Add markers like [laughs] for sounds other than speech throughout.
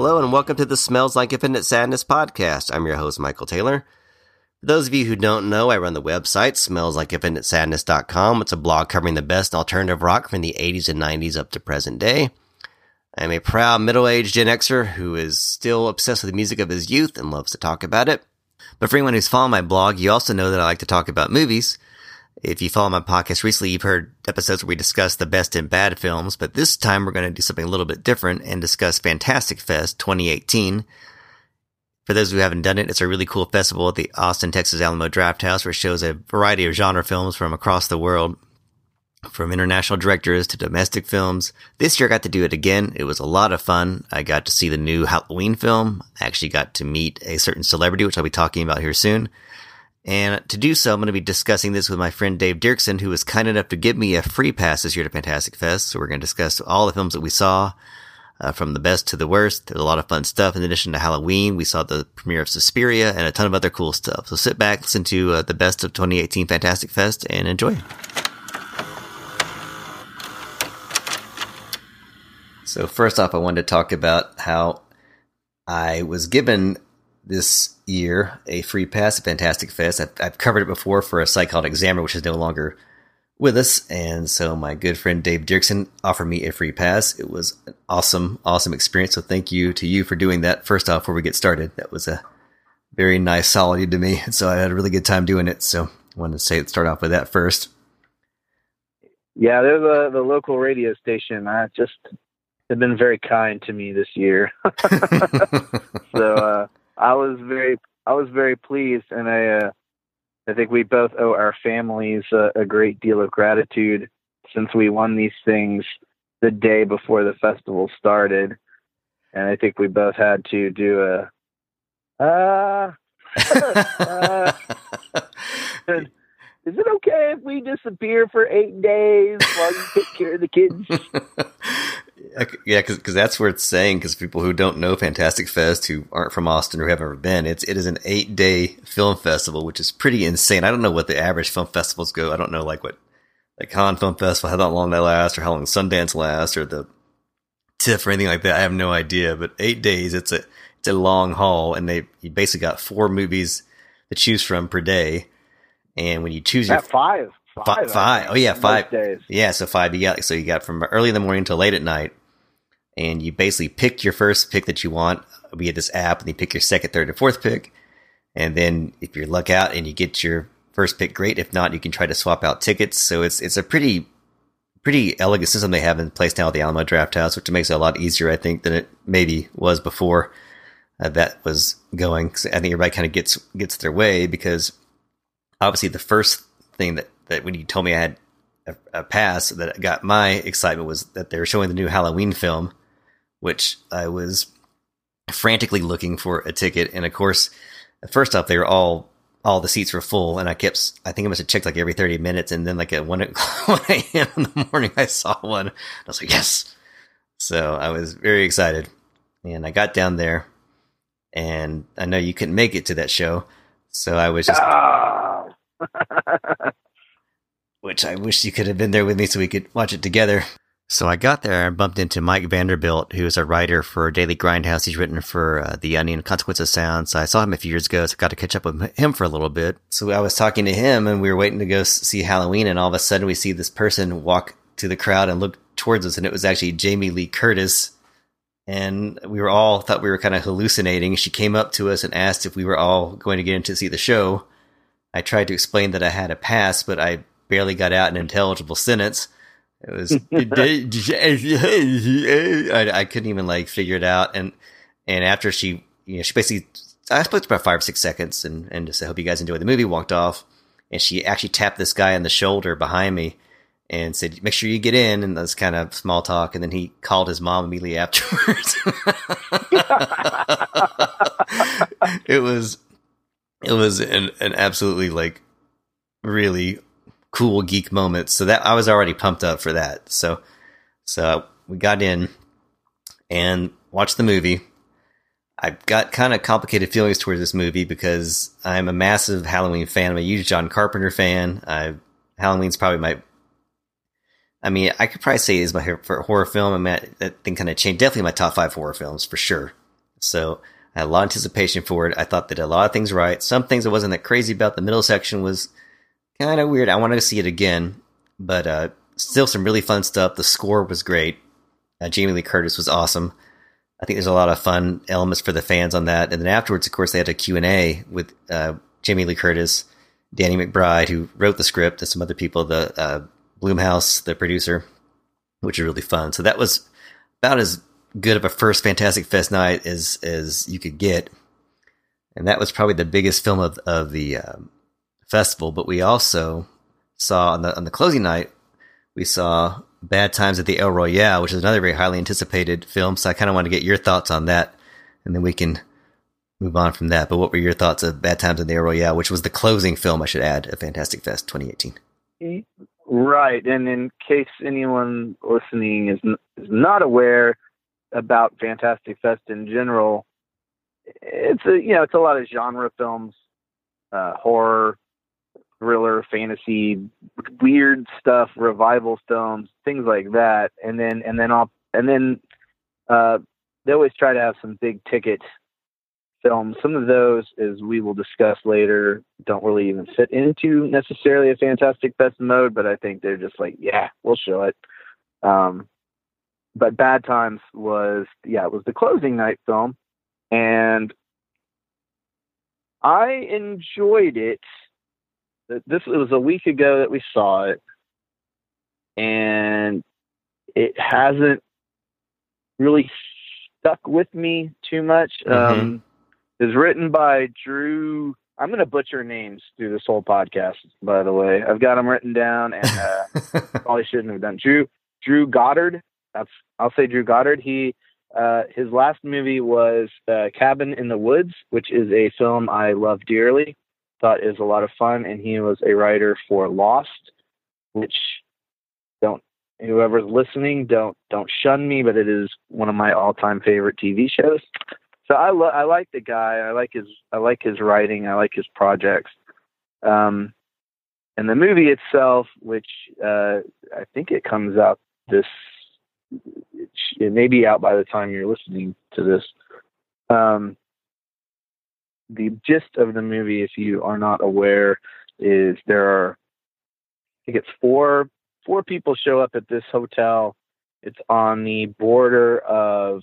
Hello and welcome to the Smells Like Infinite Sadness podcast. I'm your host, Michael Taylor. For those of you who don't know, I run the website, smells-like-infinite-sadness.com. It's a blog covering the best alternative rock from the 80s and 90s up to present day. I'm a proud middle-aged Gen Xer who is still obsessed with the music of his youth and loves to talk about it. But for anyone who's followed my blog, you also know that I like to talk about movies. If you follow my podcast recently, you've heard episodes where we discuss the best and bad films, but this time we're going to do something a little bit different and discuss Fantastic Fest 2018. For those who haven't done it, it's a really cool festival at the Austin, Texas Alamo Drafthouse where it shows a variety of genre films from across the world, from international directors to domestic films. This year I got to do it again. It was a lot of fun. I got to see the new Halloween film. I actually got to meet a certain celebrity, which I'll be talking about here soon. And to do so, I'm going to be discussing this with my friend Dave Dirksen, who was kind enough to give me a free pass this year to Fantastic Fest. So we're going to discuss all the films that we saw, uh, from the best to the worst. There's a lot of fun stuff. In addition to Halloween, we saw the premiere of Suspiria and a ton of other cool stuff. So sit back, listen to uh, the best of 2018 Fantastic Fest, and enjoy. So first off, I wanted to talk about how I was given this year a free pass at Fantastic Fest. I've, I've, covered it before for a site called Examiner, which is no longer with us. And so my good friend Dave Dirksen offered me a free pass. It was an awesome, awesome experience. So thank you to you for doing that. First off, before we get started, that was a very nice solid to me. [laughs] So I had a really good time doing it. So I wanted to say start off with that first. Yeah, they're the, the local radio station. I just have been very kind to me this year. [laughs] [laughs] so, uh, I was very I was very pleased, and I uh, I think we both owe our families a, a great deal of gratitude since we won these things the day before the festival started, and I think we both had to do a uh, [laughs] uh [laughs] is it okay if we disappear for eight days while you take care of the kids? [laughs] yeah, because that's where it's saying. Because people who don't know Fantastic Fest, who aren't from Austin or have ever been, it's it is an eight day film festival, which is pretty insane. I don't know what the average film festivals go. I don't know like what like Cannes Film Festival, how long that lasts, or how long Sundance lasts, or the TIFF or anything like that. I have no idea. But eight days, it's a it's a long haul, and they you basically got four movies to choose from per day. And when you choose your five, five, five. Oh yeah, five days. Yeah, so five. You got so you got from early in the morning till late at night, and you basically pick your first pick that you want via this app, and you pick your second, third, and fourth pick. And then if you're luck out and you get your first pick, great. If not, you can try to swap out tickets. So it's it's a pretty pretty elegant system they have in place now at the Alamo Drafthouse, which makes it a lot easier, I think, than it maybe was before uh, that was going. I think everybody kind of gets gets their way because obviously the first thing that that when you told me I had a, a pass that got my excitement was that they were showing the new Halloween film which I was frantically looking for a ticket. And of course, first off, they were all all the seats were full, and I kept I think I must have checked like every thirty minutes, and then like at one [laughs] one a.m. in the morning, I saw one. I was like, yes. So I was very excited, and I got down there, and I know you couldn't make it to that show, so I was just. Oh. [laughs] which I wish you could have been there with me so we could watch it together. So I got there and bumped into Mike Vanderbilt, who is a writer for Daily Grindhouse. He's written for uh, The Onion, Consequence of Sound. So I saw him a few years ago, so I got to catch up with him for a little bit. So I was talking to him, and we were waiting to go see Halloween, and all of a sudden we see this person walk to the crowd and look towards us, and it was actually Jamie Lee Curtis. And we were all thought we were kind of hallucinating. She came up to us and asked if we were all going to get in to see the show. I tried to explain that I had a pass, but I barely got out an intelligible sentence. It was [laughs] I, I couldn't even like figure it out, and and after she you know she basically I spoke about five or six seconds and and just said hope you guys enjoyed the movie. Walked off, and she actually tapped this guy on the shoulder behind me and said, "Make sure you get in." And that's kind of small talk. And then he called his mom immediately afterwards. [laughs] it was it was an an absolutely like really cool geek moments. So that I was already pumped up for that. So so we got in and watched the movie. I've got kind of complicated feelings towards this movie because I'm a massive Halloween fan. I'm a huge John Carpenter fan. I, Halloween's probably my I mean, I could probably say is my favorite horror film. I mean, that thing kind of changed. Definitely my top five horror films for sure. So I had a lot of anticipation for it. I thought did a lot of things right. Some things I wasn't that crazy about. The middle section was kind of weird. I wanted to see it again, but uh, still some really fun stuff. The score was great. Uh, Jamie Lee Curtis was awesome. I think there's a lot of fun elements for the fans on that. And then afterwards, of course, they had a Q&A with uh, Jamie Lee Curtis, Danny McBride, who wrote the script, and some other people, the uh, Blumhouse, the producer, which is really fun. So that was about as good of a first Fantastic Fest night as as you could get, and that was probably the biggest film of of the um, festival. But we also saw on the on the closing night, we saw Bad Times at the El Royale, which is another very highly anticipated film. So I kind of want to get your thoughts on that, and then we can move on from that. But what were your thoughts of Bad Times at the El Royale, which was the closing film, I should add, of Fantastic Fest 2018? Right, and in case anyone listening is is not aware about Fantastic Fest in general, it's a you know it's a lot of genre films, uh, horror, thriller, fantasy, weird stuff, revival films, things like that, and then and then all and then uh, they always try to have some big ticket films. Some of those, as we will discuss later, don't really even fit into necessarily a Fantastic Fest mode, but I think they're just like, yeah, we'll show it. Um, but Bad Times was, yeah, it was the closing night film, and I enjoyed it. This it was a week ago that we saw it, and it hasn't really stuck with me too much. Mm-hmm. Um, is written by Drew. I'm going to butcher names through this whole podcast, by the way. I've got them written down, and uh, [laughs] probably shouldn't have done. Drew Drew Goddard. That's I'll say Drew Goddard. He uh, his last movie was uh, Cabin in the Woods, which is a film I love dearly. Thought is a lot of fun, and he was a writer for Lost, which don't whoever's listening don't don't shun me, but it is one of my all time favorite TV shows so I lo- I like the guy. I like his I like his writing. I like his projects. Um, and the movie itself, which uh, I think it comes out this, it may be out by the time you're listening to this. Um, the gist of the movie, if you are not aware, is there are I think it's four four people show up at this hotel. It's on the border of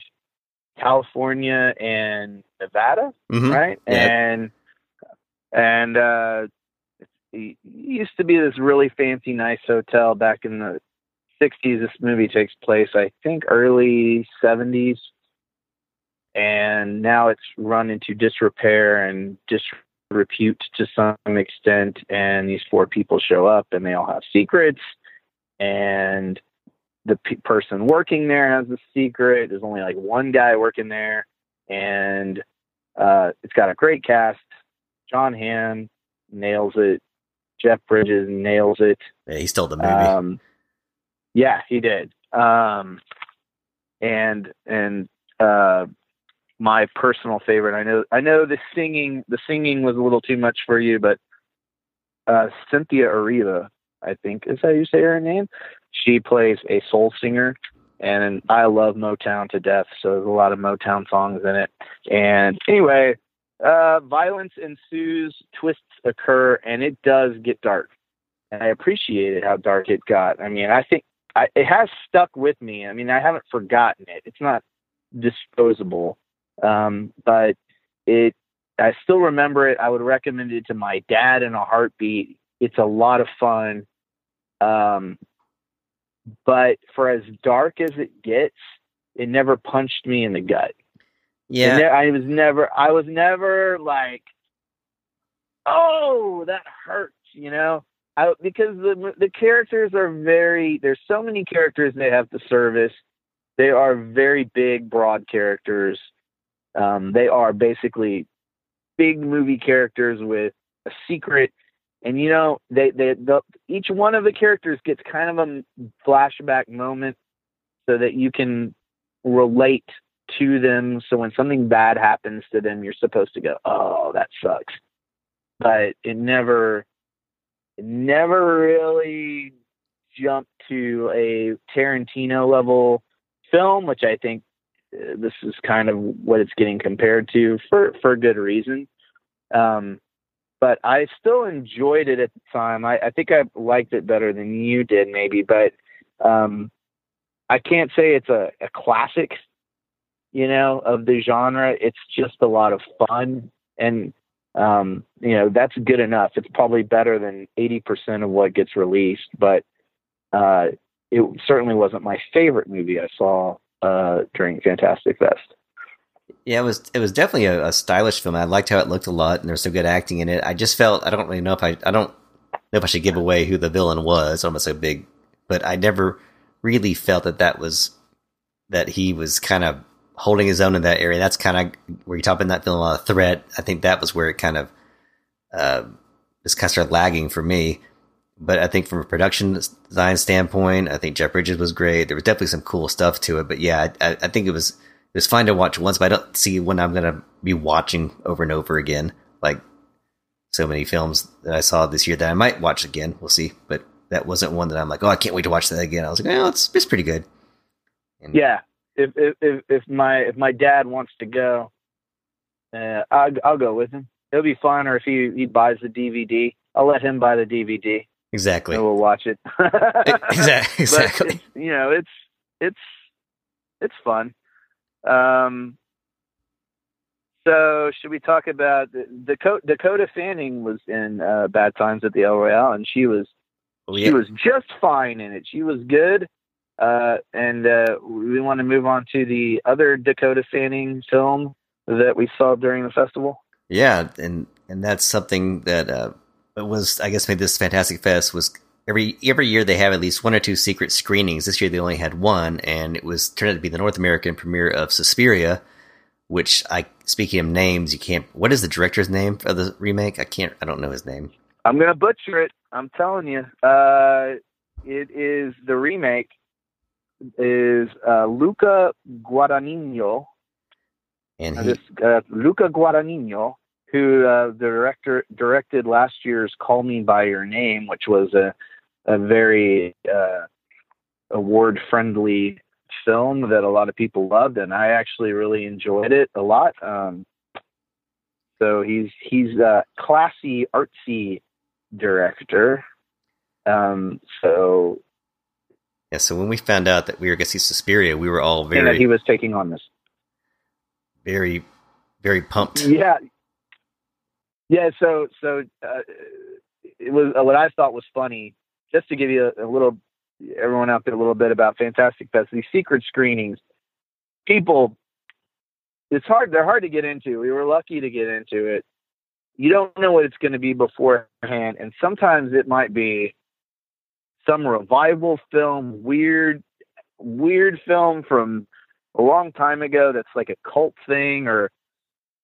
California and Nevada, mm-hmm. right? Yeah. And and uh, it used to be this really fancy, nice hotel back in the '60s. This movie takes place, I think, early '70s, and now it's run into disrepair and disrepute to some extent. And these four people show up, and they all have secrets, and the person working there has a secret. There's only like one guy working there, and uh, it's got a great cast. Jon Hamm nails it. Jeff Bridges nails it. Yeah, he stole the movie. Um, yeah, he did. Um, and and uh, my personal favorite. I know I know the singing the singing was a little too much for you, but uh, Cynthia Erivo, I think is how you say her name. She plays a soul singer, and I love Motown to death. So there's a lot of Motown songs in it. And anyway, uh, violence ensues, twists occur, and it does get dark. And I appreciated how dark it got. I mean, I think I, it has stuck with me. I mean, I haven't forgotten it. It's not disposable, um, but it. I still remember it. I would recommend it to my dad in a heartbeat. It's a lot of fun. Um, but for as dark as it gets, it never punched me in the gut. Yeah, ne- I was never, I was never like, oh, that hurts, you know, I, because the the characters are very. There's so many characters they have to service. They are very big, broad characters. Um, they are basically big movie characters with a secret and you know they they the, each one of the characters gets kind of a flashback moment so that you can relate to them. So when something bad happens to them you're supposed to go oh that sucks. But it never it never really jumped to a Tarantino level film, which I think this is kind of what it's getting compared to for for good reason. Um, but I still enjoyed it at the time. I, I think I liked it better than you did, maybe, but um, I can't say it's a, a classic, you know, of the genre. It's just a lot of fun, and um, you know that's good enough. It's probably better than eighty percent of what gets released, but uh, it certainly wasn't my favorite movie I saw uh, during Fantastic Fest. Yeah, it was it was definitely a, a, stylish film. I liked how it looked a lot, and there was some good acting in it. I just felt I don't really know if I I don't know if I should give away who the villain was. Almost a big, but I never really felt that that was that he was kind of holding his own in that area. That's kind of where you talk about not feeling a threat. I think that was where it kind of uh, just kind of started lagging for me. But I think from a production design standpoint, I think Jeff Bridges was great. There was definitely some cool stuff to it. But yeah, I, I think it was it was fine to watch once, but I don't see when I'm gonna be watching over and over again. Like so many films that I saw this year that I might watch again. We'll see. But that wasn't one that I'm like, oh, I can't wait to watch that again. I was like, oh, it's it's pretty good. And yeah, if if if my if my dad wants to go, uh, I'll I'll go with him. It'll be fun. Or if he he buys the DVD, I'll let him buy the DVD. Exactly. And we'll watch it. [laughs] exactly. Exactly. you know, it's it's it's fun. Um, so should we talk about Dakota, Dakota Fanning was in uh, Bad Times at the El Royale, and she was oh, yeah. she was just fine in it. She was good. Uh, and uh, we want to move on to the other Dakota Fanning film that we saw during the festival. Yeah, and and that's something that uh, was I guess made this Fantastic Fest was every every year they have at least one or two secret screenings. This year they only had one, and it was turned out to be the North American premiere of Suspiria, which I speaking of names, you can't. What is the director's name of the remake? I can't. I don't know his name. I'm gonna butcher it. I'm telling you. Uh, it is the remake is uh, Luca Guadagnino. And he, uh, Luca Guadagnino, who uh, the director directed last year's "Call Me by Your Name," which was a a very uh, award friendly film that a lot of people loved, and I actually really enjoyed it a lot. Um, so he's he's a classy, artsy director. Um, so yeah. So when we found out that we were going to see Suspiria, we were all very. that he was taking on this. Very, very pumped. Yeah. Yeah. So so uh, it was what I thought was funny just to give you a, a little, everyone out there a little bit about Fantastic Fest, these secret screenings, people, it's hard, they're hard to get into. We were lucky to get into it. You don't know what it's going to be beforehand. And sometimes it might be some revival film, weird, weird film from a long time ago that's like a cult thing or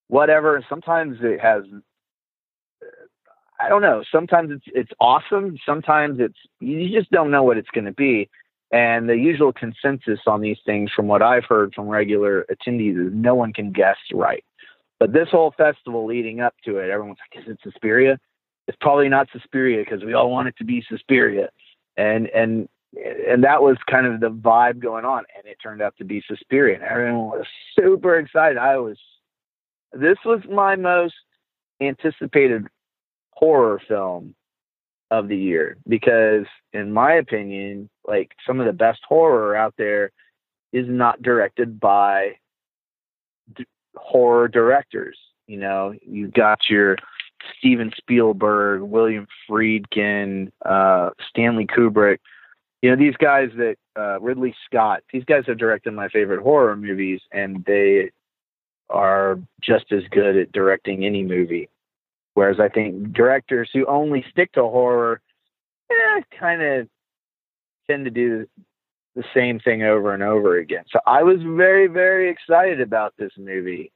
whatever. Sometimes it has I don't know. Sometimes it's it's awesome. Sometimes it's you just don't know what it's going to be. And the usual consensus on these things, from what I've heard from regular attendees, is no one can guess right. But this whole festival leading up to it, everyone's like, "Is it Suspiria?" It's probably not Suspiria because we all want it to be Suspiria, and and and that was kind of the vibe going on. And it turned out to be Suspiria, and everyone was super excited. I was. This was my most anticipated horror film of the year because in my opinion like some of the best horror out there is not directed by d- horror directors you know? You've got your steven spielberg william friedkin uh, stanley kubrick you know these guys that uh, ridley scott these guys have directed my favorite horror movies and they are just as good at directing any movie Whereas I think directors who only stick to horror, eh, kind of tend to do the same thing over and over again. So I was very, very excited about this movie.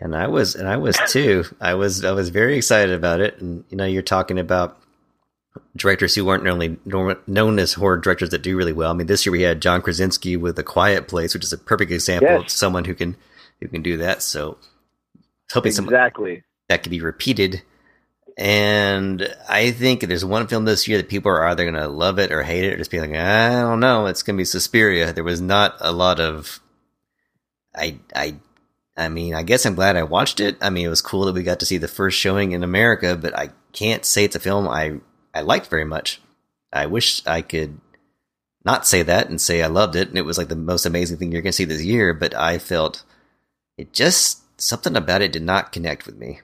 And I was, and I was too. I was, I was very excited about it. And you know, you're talking about directors who weren't normally known as horror directors that do really well. I mean, this year we had John Krasinski with A Quiet Place, which is a perfect example yes. of someone who can who can do that. So, hoping exactly that could be repeated And I think there's one film this year that people are either going to love it or hate it or just be like, I don't know. It's going to be Suspiria. There was not a lot of, I, I, I mean, I guess I'm glad I watched it. I mean, it was cool that we got to see the first showing in America, but I can't say it's a film I, I liked very much. I wish I could not say that and say I loved it and it was like the most amazing thing you're going to see this year, but I felt it just, something about it did not connect with me.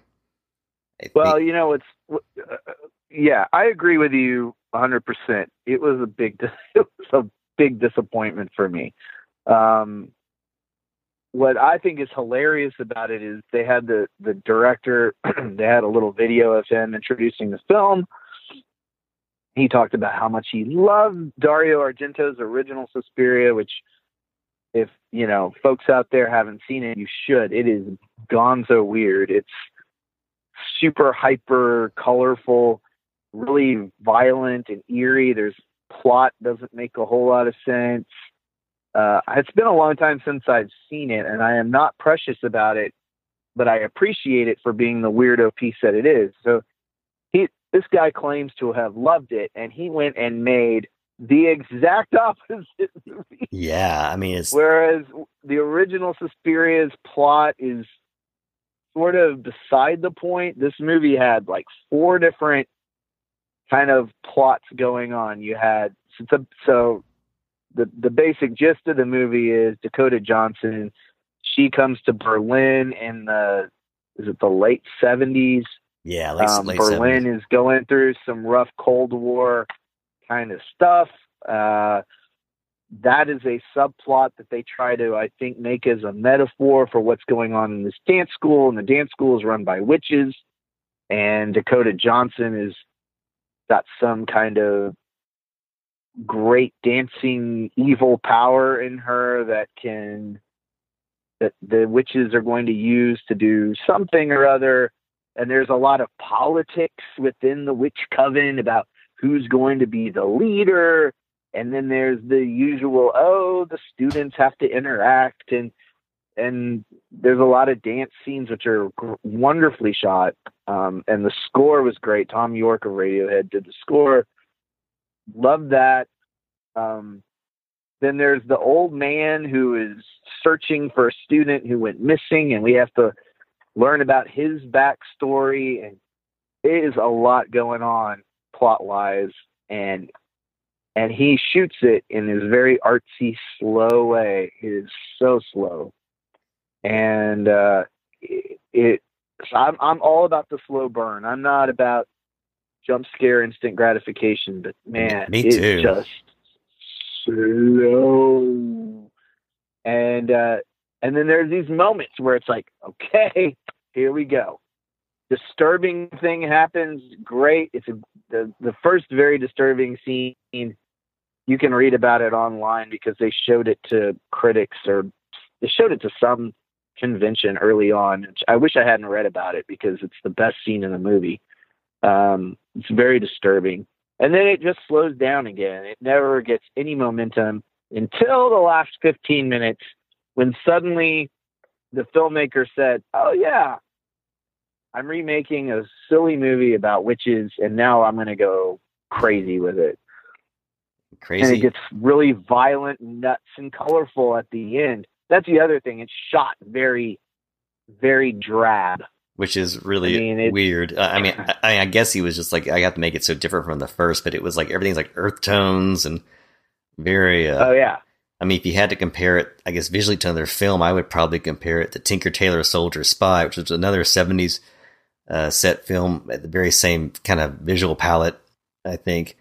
I well, think, you know, it's uh, yeah, I agree with you 100%. It was a big [laughs] it was a big disappointment for me. Um, what I think is hilarious about it is they had the the director [clears throat] they had a little video of him introducing the film. He talked about how much he loved Dario Argento's original Suspiria, which if you know folks out there haven't seen it, you should. It is gonzo weird. It's super hyper colorful, really violent and eerie. There's plot doesn't make a whole lot of sense. Uh, it's been a long time since I've seen it, and I am not precious about it, but I appreciate it for being the weirdo piece that it is. So he, this guy claims to have loved it, and he went and made the exact [laughs] opposite movie. Yeah, I mean, it's whereas the original Suspiria's plot is sort of beside the point. This movie had like four different kind of plots going on. You had so, so the the basic gist of the movie is Dakota Johnson. She comes to Berlin in the is it the late seventies? Yeah, late, um, late Berlin 70s. is going through some rough Cold War kind of stuff. Uh, that is a subplot that they try to, I think, make as a metaphor for what's going on in this dance school. And the dance school is run by witches. And Dakota Johnson is got some kind of great dancing evil power in her that can that the witches are going to use to do something or other and there's a lot of politics within the witch coven about who's going to be the leader and then there's the usual oh the students have to interact. And and there's a lot of dance scenes which are wonderfully shot. Um, and the score was great. Thom Yorke of Radiohead did the score. Love that. Um, then there's the old man who is searching for a student who went missing and we have to learn about his backstory. And it is a lot going on plot wise and and he shoots it in his very artsy, slow way. It is so slow, and uh, it. it so I'm I'm all about the slow burn. I'm not about jump scare, instant gratification. But man, Me it's too. just slow. And uh, and then there's these moments where it's like, okay, here we go. Disturbing thing happens. Great. It's a, the the first very disturbing scene you can read about it online because they showed it to critics or they showed it to some convention early on. I wish I hadn't read about it because it's the best scene in the movie. Um, it's very disturbing. And then it just slows down again. It never gets any momentum until the last 15 minutes when suddenly the filmmaker said, Oh, yeah, I'm remaking a silly movie about witches and now I'm going to go crazy with it. Crazy. And it gets really violent, nuts, and colorful at the end. That's the other thing. It's shot very, very drab. Which is really I mean, weird. Uh, I mean, [laughs] I, I, guess he was just like, I have to make it so different from the first, but it was like everything's like earth tones and very. Uh, oh, yeah. I mean, if you had to compare it, I guess visually to another film, I would probably compare it to Tinker Tailor Soldier Spy, which was another 70s uh, set film at the very same kind of visual palette, I think.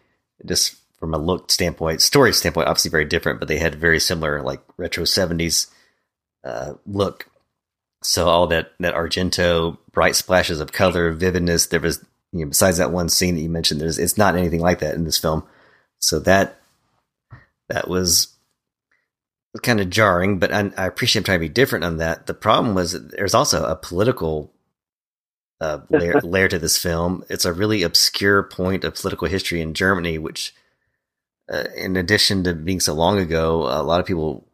Just from a look standpoint, story standpoint, obviously very different, but they had very similar like retro seventies uh, look. So all that that Argento bright splashes of color, vividness. There was you know, besides that one scene that you mentioned, there's it's not anything like that in this film. So that that was kind of jarring, but I, I appreciate him trying to be different on that. The problem was there's also a political uh, layer, [laughs] layer to this film. It's a really obscure point of political history in Germany, which uh, in addition to being so long ago, a lot of people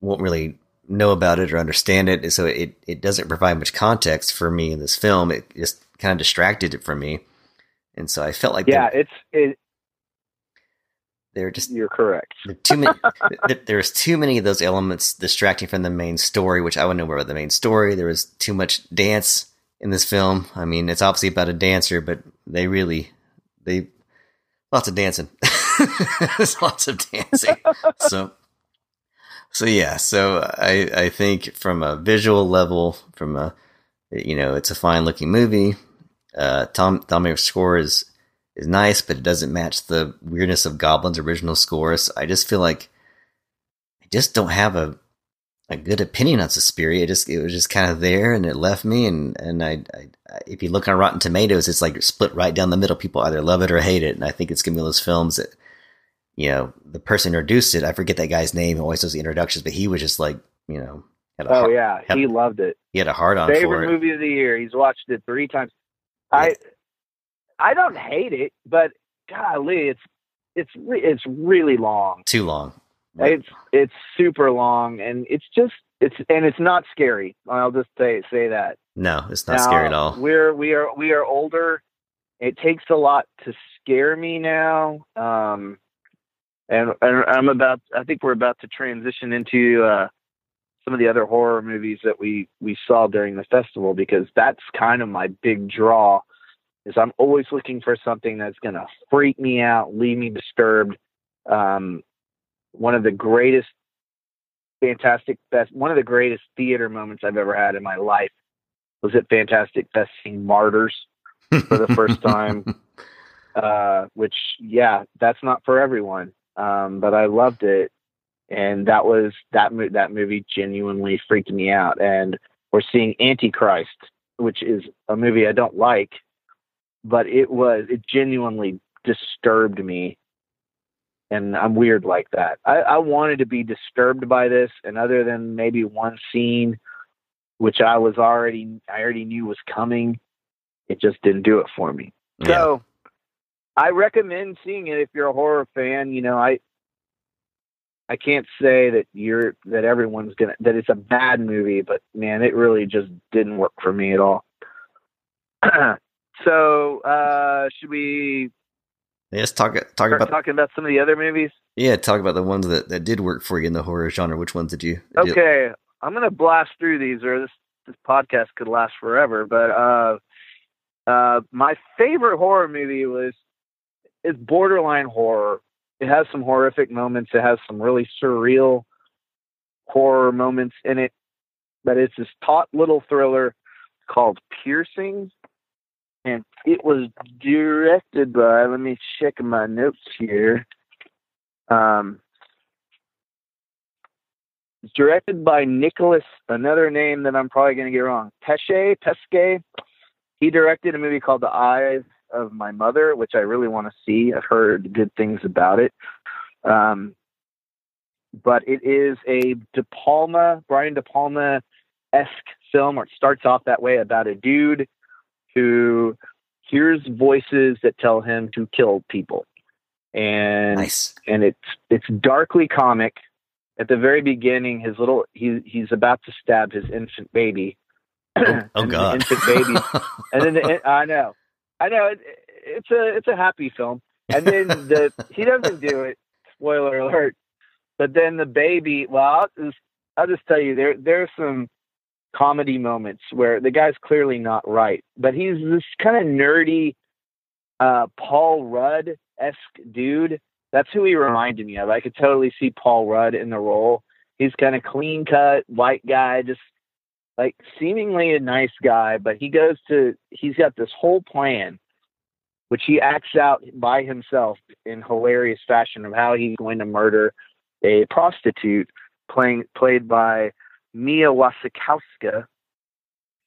won't really know about it or understand it. So it, it doesn't provide much context for me in this film. It just kind of distracted it from me. and so I felt like yeah, there, it's it. they're just You're correct. too many. [laughs] th- there's too many of those elements distracting from the main story, which I wouldn't know more about the main story. There was too much dance in this film. I mean, it's obviously about a dancer, but they really they lots of dancing. [laughs] [laughs] There's lots of dancing. [laughs] so so yeah, so I I think from a visual level, from a you know, it's a fine looking movie. Uh, Tom Tommy score is is nice, but it doesn't match the weirdness of Goblin's original scores. I just feel like I just don't have a a good opinion on Suspiria. It just it was just kind of there, and it left me. And and I, I, if you look on Rotten Tomatoes, it's like split right down the middle. People either love it or hate it. And I think it's gonna be one of those films that you know the person introduced it. I forget that guy's name. He always does the introductions, but he was just like you know. Had a Oh heart- yeah, had- he loved it. he had a hard on for Favorite it. movie of the year. He's watched it three times. I I don't hate it, but golly, it's it's re- it's really long. Too long. It's it's super long, and it's just it's and it's not scary. I'll just say say that. No, it's not scary at all. We're we are we are older. It takes a lot to scare me now. Um, and, and I'm about. I think we're about to transition into uh, some of the other horror movies that we we saw during the festival because that's kind of my big draw. Is I'm always looking for something that's gonna freak me out, leave me disturbed. Um, one of the greatest, fantastic best, one of the greatest theater moments I've ever had in my life was at Fantastic Fest seeing Martyrs for the first time. [laughs] uh, which yeah, that's not for everyone. Um, but I loved it, and that was that mo- that movie genuinely freaked me out. And we're seeing Antichrist, which is a movie I don't like, but it was it genuinely disturbed me. And I'm weird like that. I, I wanted to be disturbed by this, and other than maybe one scene, which I was already I already knew was coming, it just didn't do it for me. Yeah. So I recommend seeing it if you're a horror fan. You know, I I can't say that you're that everyone's gonna that it's a bad movie, but man, it really just didn't work for me at all. [clears throat] so uh should we Let's talk talk start about talking about some of the other movies? yeah, talk about the ones that, that did work for you in the horror genre. Which ones did you? did- Okay, I'm gonna blast through these, or this this podcast could last forever. But uh, uh, my favorite horror movie was is borderline horror. It has some horrific moments. It has some really surreal horror moments in it. But it's this taut little thriller called Piercing, and it was directed by. Let me check my notes here. Um, it's directed by Nicolas, another name that I'm probably going to get wrong. Pesce, Pesce. He directed a movie called The Eyes of My Mother, which I really want to see. I've heard good things about it. Um, but it is a De Palma, Brian De Palma esque film, or it starts off that way about a dude who hears voices that tell him to kill people. And Nice. and it's it's darkly comic. At the very beginning, his little he he's about to stab his infant baby. [clears throat] Oh the God. infant baby, [laughs] and then the, I know, I know it, it's a it's a happy film, and then the [laughs] he doesn't do it. Spoiler alert! But then the baby, well, I'll just, I'll just tell you there there are some comedy moments where the guy's clearly not right, but he's this kind of nerdy, uh, Paul Rudd esque dude. That's who he reminded me of. I could totally see Paul Rudd in the role. He's kind of clean cut, white guy, just like seemingly a nice guy, but he goes to he's got this whole plan which he acts out by himself in hilarious fashion of how he's going to murder a prostitute playing played by Mia Wasikowska,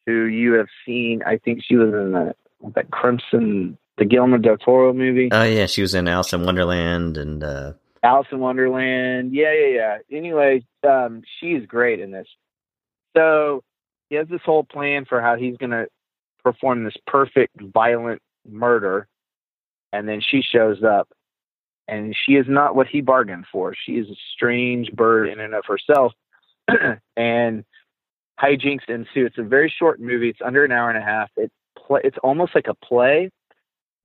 who you have seen. I think she was in the that Crimson, the Guillermo del Toro movie, Oh yeah, she was in Alice in Wonderland and uh, Alice in Wonderland. Yeah, yeah, yeah. Anyway, um, she's great in this. So he has this whole plan for how he's going to perform this perfect violent murder, and then she shows up, and she is not what he bargained for. She is a strange bird in and of herself, [clears throat] and hijinks ensue. It's a very short movie. It's under an hour and a half. It. It's almost like a play,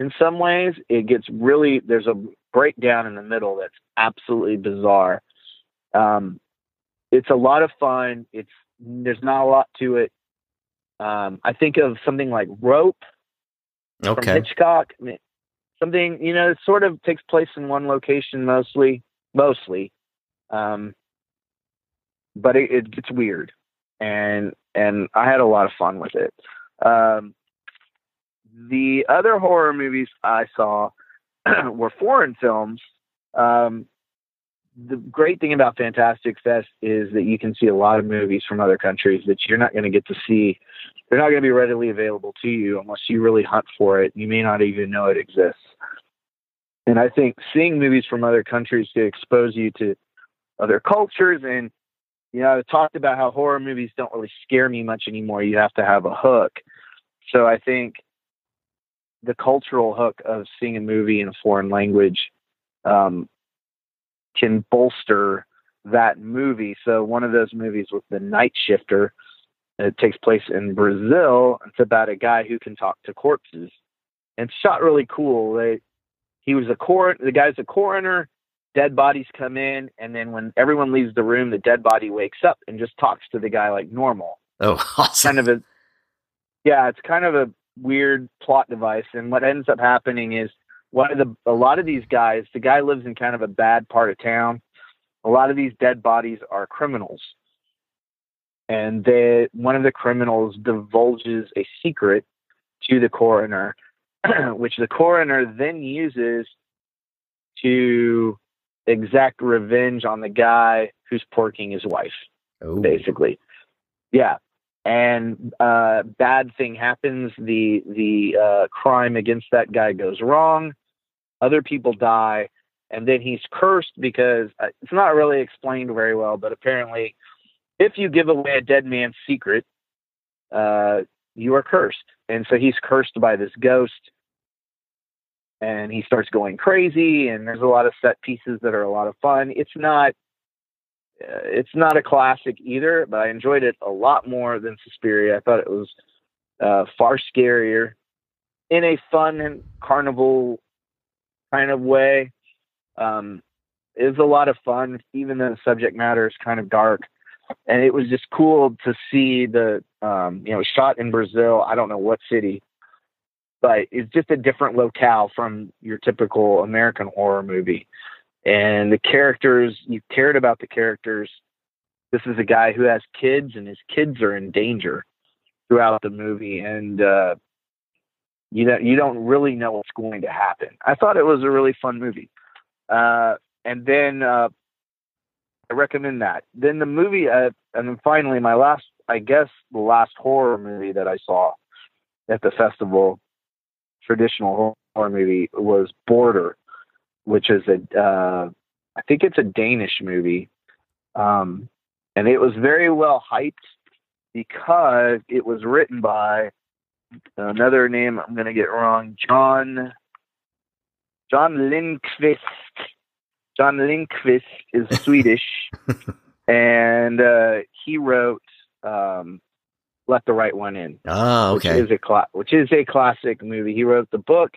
in some ways. It gets really there's a breakdown in the middle that's absolutely bizarre. Um, it's a lot of fun. It's there's not a lot to it. Um, I think of something like Rope Okay. from Hitchcock. I mean, something you know, it sort of takes place in one location mostly, mostly, um, but it, it gets weird, and and I had a lot of fun with it. Um, the other horror movies I saw [clears throat] were foreign films. Um, the great thing about Fantastic Fest is that you can see a lot of movies from other countries that you're not going to get to see. They're not going to be readily available to you unless you really hunt for it. You may not even know it exists. And I think seeing movies from other countries to expose you to other cultures and you know, I talked about how horror movies don't really scare me much anymore. You have to have a hook. So I think the cultural hook of seeing a movie in a foreign language um, can bolster that movie. So one of those movies was The Night Shifter. It takes place in Brazil. It's about a guy who can talk to corpses. And it's shot really cool. They, he was a cor the guy's a coroner. Dead bodies come in, and then when everyone leaves the room, the dead body wakes up and just talks to the guy like normal Oh, [laughs] awesome. kind of a yeah it's kind of a weird plot device and what ends up happening is one of the a lot of these guys the guy lives in kind of a bad part of town a lot of these dead bodies are criminals and they one of the criminals divulges a secret to the coroner [clears throat] which the coroner then uses to exact revenge on the guy who's porking his wife Oh, basically. Yeah. And uh, bad thing happens. The the uh, crime against that guy goes wrong. Other people die, and then he's cursed because uh, it's not really explained very well. But apparently, if you give away a dead man's secret, uh, you are cursed. And so he's cursed by this ghost, and he starts going crazy. And there's a lot of set pieces that are a lot of fun. It's not it's not a classic either, but I enjoyed it a lot more than Suspiria. I thought it was uh, far scarier in a fun carnival kind of way. Um, it was a lot of fun, even though the subject matter is kind of dark. And it was just cool to see the, um, you know, shot in Brazil. I don't know what city, but it's just a different locale from your typical American horror movie and the characters you cared about the characters. This is a guy who has kids and his kids are in danger throughout the movie. And uh you know you don't really know what's going to happen. I thought it was a really fun movie. Uh and then uh i recommend that. Then the movie uh, and then finally my last i guess the last horror movie that i saw at the festival traditional horror movie was border which is a uh, I think it's a Danish movie, um, and it was very well hyped because it was written by another name I'm going to get wrong, John John Lindqvist. John Lindqvist is [laughs] Swedish, [laughs] and uh, he wrote um, "Let the Right One In." oh, okay. which is a cla- which is a classic movie. He wrote the book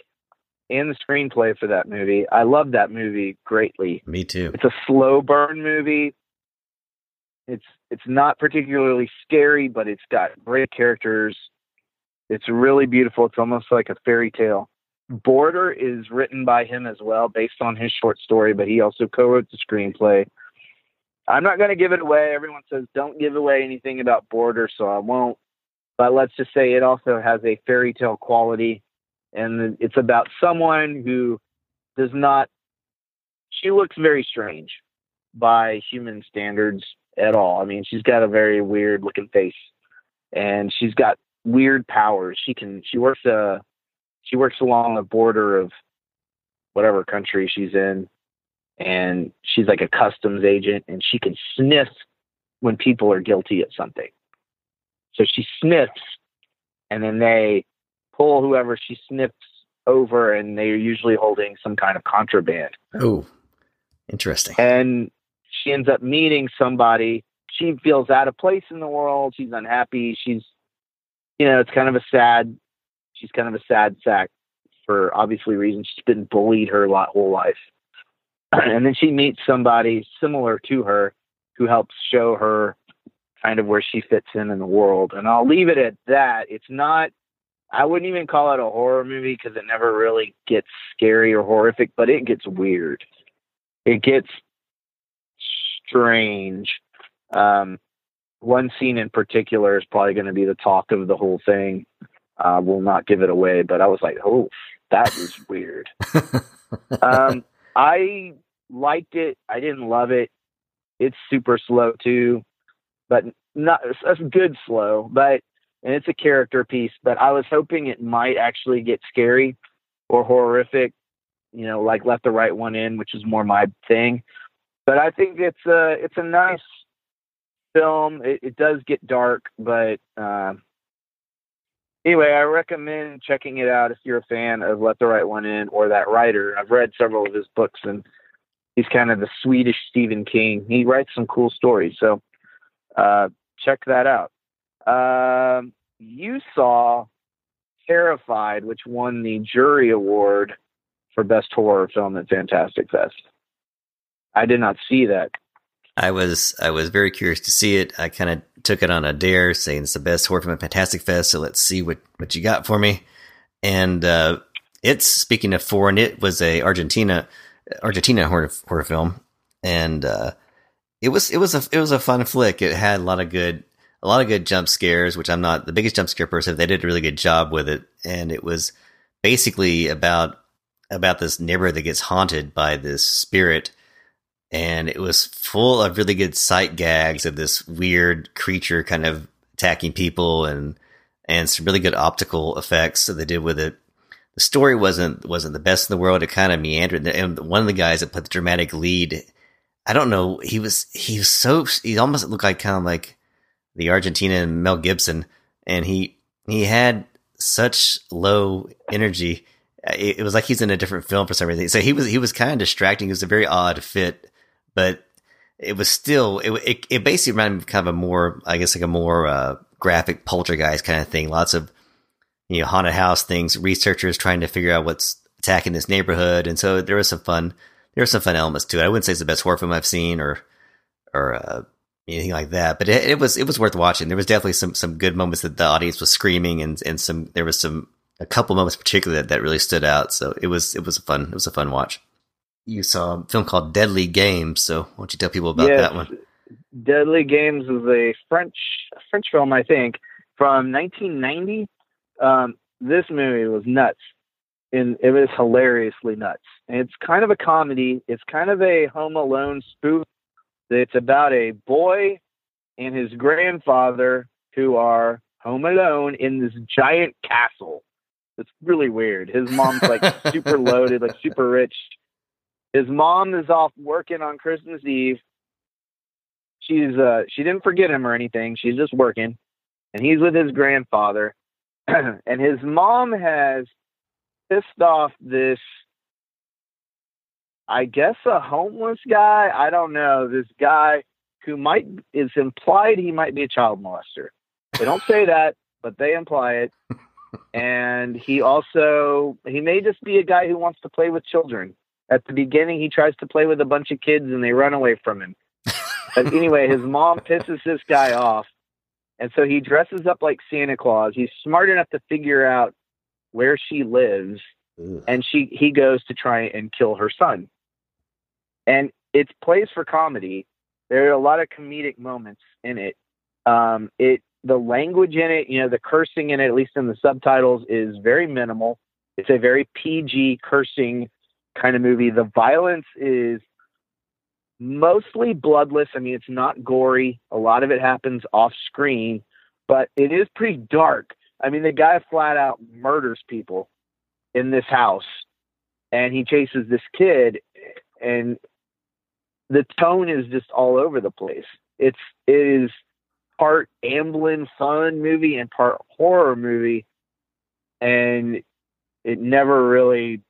and the screenplay for that movie. I love that movie greatly. Me too. It's a slow burn movie. It's it's not particularly scary, but it's got great characters. It's really beautiful. It's almost like a fairy tale. Border is written by him as well, based on his short story, but he also co-wrote the screenplay. I'm not going to give it away. Everyone says don't give away anything about Border, so I won't. But let's just say it also has a fairy tale quality, and it's about someone who does not. She looks very strange by human standards at all. I mean, she's got a very weird looking face, and she's got weird powers. She can. She works. Uh, she works along the border of whatever country she's in, and she's like a customs agent, and she can sniff when people are guilty of something. So she sniffs, and then they whoever she sniffs over, and they're usually holding some kind of contraband. Oh, interesting. And she ends up meeting somebody. She feels out of place in the world. She's unhappy. She's, you know, it's kind of a sad. She's kind of a sad sack for obviously reasons. She's been bullied her lot, whole life. [clears throat] and then she meets somebody similar to her who helps show her kind of where she fits in in the world. And I'll leave it at that. It's not, I wouldn't even call it a horror movie because it never really gets scary or horrific, but it gets weird. It gets strange. Um, one scene in particular is probably going to be the talk of the whole thing. Uh, will not give it away, but I was like, oh, that is [laughs] weird. um, I liked it. I didn't love it. It's super slow too, but not a good slow. But and it's a character piece. But I was hoping it might actually get scary or horrific. You know, like Let the Right One In, which is more my thing. But I think it's a it's a nice film. It, it does get dark, but uh, anyway, I recommend checking it out if you're a fan of Let the Right One In or that writer. I've read several of his books, and he's kind of the Swedish Stephen King. He writes some cool stories, so uh, check that out. Um, you saw Terrified, which won the jury award for best horror film at Fantastic Fest. I did not see that. I was I was very curious to see it. I kind of took it on a dare, saying it's the best horror film at Fantastic Fest. So let's see what what you got for me. And uh, it's speaking of foreign, it was a Argentina Argentina horror, horror film, and uh, it was it was a it was a fun flick. It had a lot of good a lot of good jump scares, which I'm not the biggest jump scare person. They did a really good job with it, and it was basically about about this neighborhood that gets haunted by this spirit and it was full of really good sight gags of this weird creature kind of attacking people and and some really good optical effects that they did with it. The story wasn't wasn't the best in the world. It kind of meandered. And one of the guys that played the dramatic lead, I don't know, he was he was so he almost looked like kind of like the Argentina Mel Gibson, and he he had such low energy. It, it was like he's in a different film for some reason. So he was he was kind of distracting. It was a very odd fit but it was still it, it, it basically reminded me of kind of a more I guess like a more uh, graphic poltergeist kind of thing. Lots of you know haunted house things. Researchers trying to figure out what's attacking this neighborhood, and so there was some fun. There were some fun elements to it. I wouldn't say it's the best horror film I've seen or or uh, anything like that, but it, it, was it was worth watching. There was definitely some some good moments that the audience was screaming, and and some there was some a couple moments particularly that, that really stood out. So it was it was a fun it was a fun watch you saw a film called Deadly Games. So why don't you tell people about yes, that one? Deadly Games is a French French film, I think, from 1990. Um, this movie was nuts, and it was hilariously nuts. And it's kind of a comedy. It's kind of a Home Alone spoof. It's about a boy and his grandfather who are home alone in this giant castle. It's really weird. His mom's like [laughs] super loaded, like super rich his mom is off working on Christmas Eve. She's uh she didn't forget him or anything. She's just working. And he's with his grandfather. [clears throat] and his mom has pissed off this I guess a homeless guy. I don't know. This guy who might is implied he might be a child molester. They don't say that, but they imply it. [laughs] And he also he may just be a guy who wants to play with children. At the beginning, he tries to play with a bunch of kids and they run away from him. but [laughs] anyway, his mom pisses this guy off. And so he dresses up like Santa Claus. He's smart enough to figure out where she lives. Ugh. And she he goes to try and kill her son. And it's plays for comedy. There are a lot of comedic moments in it. Um, it the language in it, you know, the cursing in it, at least in the subtitles, is very minimal. It's a very PG cursing kind of movie. The violence is mostly bloodless. I mean, it's not gory. A lot of it happens off screen, but it is pretty dark. I mean, the guy flat out murders people in this house and he chases this kid and the tone is just all over the place. It's it is part Amblin fun movie and part horror movie and it never really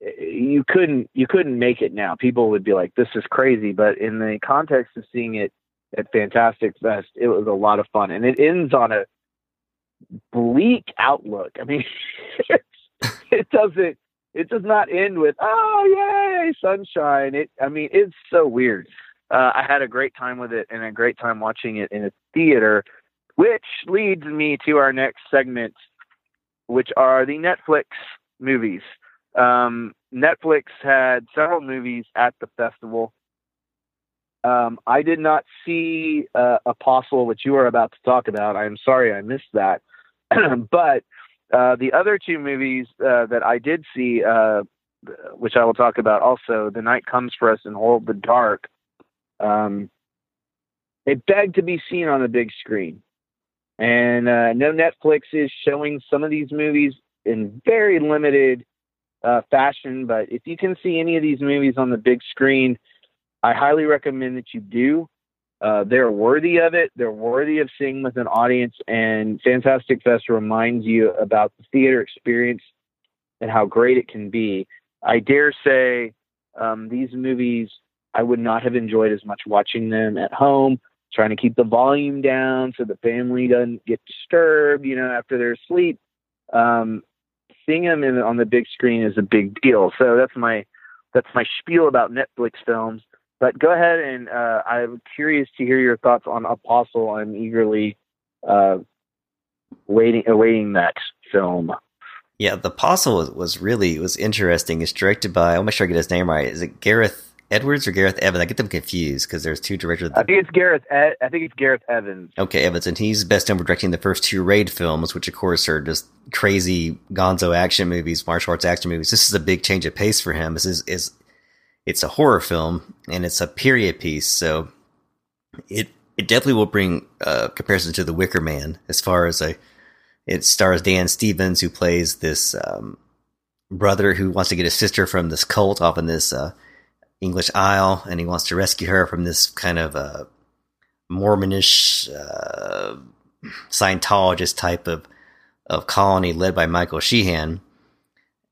you couldn't you couldn't make it now. People would be like, "This is crazy," but in the context of seeing it at Fantastic Fest, it was a lot of fun, and it ends on a bleak outlook. I mean, [laughs] it doesn't it does not end with oh yay sunshine. It i mean it's so weird. Uh, i had a great time with it and a great time watching it in a theater which leads me to our next segment which are the netflix movies. Um, netflix had several movies at the festival. Um, i did not see uh, apostle which you are about to talk about. I'm sorry i missed that. [clears throat] But uh, the other two movies uh, that I did see, uh, which I will talk about also, The Night Comes for Us and Hold the Dark, um, it begged to be seen on the big screen. And uh, no Netflix is showing some of these movies in very limited uh, fashion, but if you can see any of these movies on the big screen, I highly recommend that you do. Uh, they're worthy of it. They're worthy of seeing with an audience. And Fantastic Fest reminds you about the theater experience and how great it can be. I dare say um, these movies I would not have enjoyed as much watching them at home, trying to keep the volume down so the family doesn't get disturbed, you know, after they're asleep. Um, seeing them in, on the big screen is a big deal. So that's my that's my spiel about Netflix films. But go ahead and uh, I'm curious to hear your thoughts on Apostle. I'm eagerly uh, waiting awaiting that film. Yeah, the Apostle was, was really was interesting. It's directed by I'll make sure I get his name right. Is it Gareth Edwards or Gareth Evans? I get them confused because there's two directors. I think it's Gareth. Ed, I think it's Gareth Evans. Okay, Evans, and he's best known for directing the first two Raid films, which of course are just crazy Gonzo action movies, martial arts action movies. This is a big change of pace for him. This is is it's a horror film and it's a period piece, so it it definitely will bring uh, comparison to The Wicker Man as far as a. It stars Dan Stevens who plays this um, brother who wants to get his sister from this cult off in this uh, English Isle, and he wants to rescue her from this kind of uh, Mormonish uh, Scientologist type of of colony led by Michael Sheen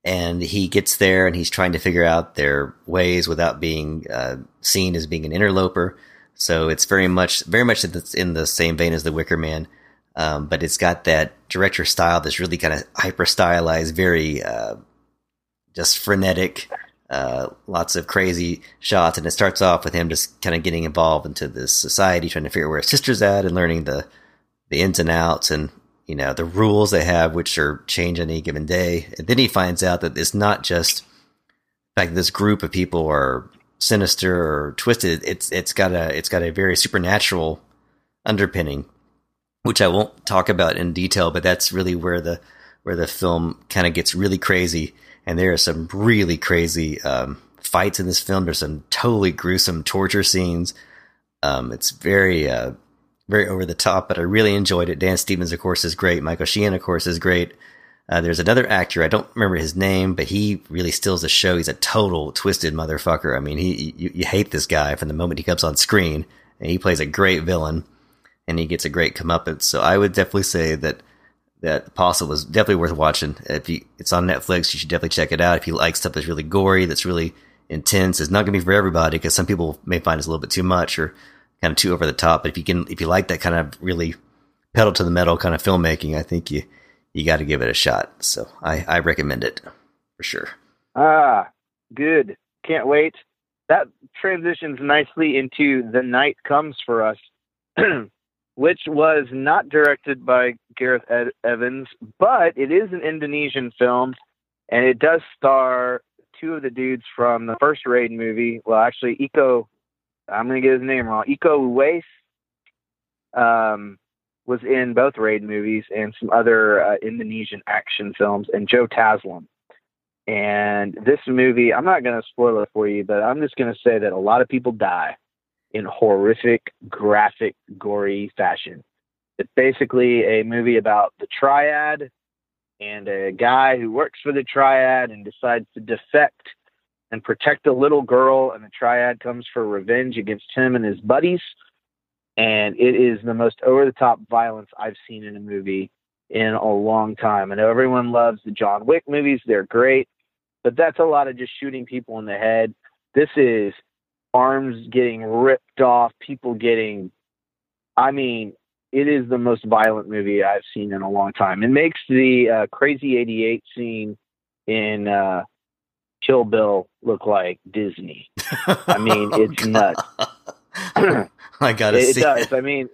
and he gets there and he's trying to figure out their ways without being uh, seen as being an interloper. So it's very much very much in the same vein as the Wicker Man, um, but it's got that director style that's really kind of hyper stylized, very uh, just frenetic, uh, lots of crazy shots, and it starts off with him just kind of getting involved into this society, trying to figure out where his sister's at, and learning the the ins and outs, and you know, the rules they have, which are changed on any given day. And then he finds out that it's not just that this group of people are sinister or twisted. It's it's got a it's got a very supernatural underpinning, which I won't talk about in detail. But that's really where the where the film kind of gets really crazy. And there are some really crazy um, fights in this film. There's some totally gruesome torture scenes. Um, it's very uh, very over the top, but I really enjoyed it. Dan Stevens, of course, is great. Michael Sheen, of course, is great. Uh, there's another actor, I don't remember his name, but he really steals the show. He's a total twisted motherfucker. I mean, he you, you hate this guy from the moment he comes on screen, and he plays a great villain, and he gets a great comeuppance. So I would definitely say that that Apostle was definitely worth watching. If you, it's on Netflix, you should definitely check it out. If you like stuff that's really gory, that's really intense, it's not going to be for everybody because some people may find it's a little bit too much or kind of too over the top. But if you can, if you like that kind of really pedal to the metal kind of filmmaking, I think you you got to give it a shot. So I I recommend it for sure. Ah, good. Can't wait. That transitions nicely into The Night Comes for Us, [clears throat] which was not directed by Gareth Ed- Evans, but it is an Indonesian film, and it does star two of the dudes from the first Raid movie. Well, actually, Iko I'm to get his name wrong. Iko Uwais um, was in both Raid movies and some other uh, Indonesian action films, and Joe Taslim. And this movie, I'm not to spoil it for you, but I'm just to say that a lot of people die in horrific, graphic, gory fashion. It's basically a movie about the triad and a guy who works for the triad and decides to defect and protect a little girl, and the triad comes for revenge against him and his buddies. And it is the most over the top violence I've seen in a movie in a long time. I know everyone loves the John Wick movies, they're great, but that's a lot of just shooting people in the head. This is arms getting ripped off, people getting, I mean, it is the most violent movie I've seen in a long time. It makes the uh, Crazy 88 scene in uh, Kill Bill look like Disney. I mean, it's [laughs] nuts. [clears throat] I gotta it, see it does. it. I mean,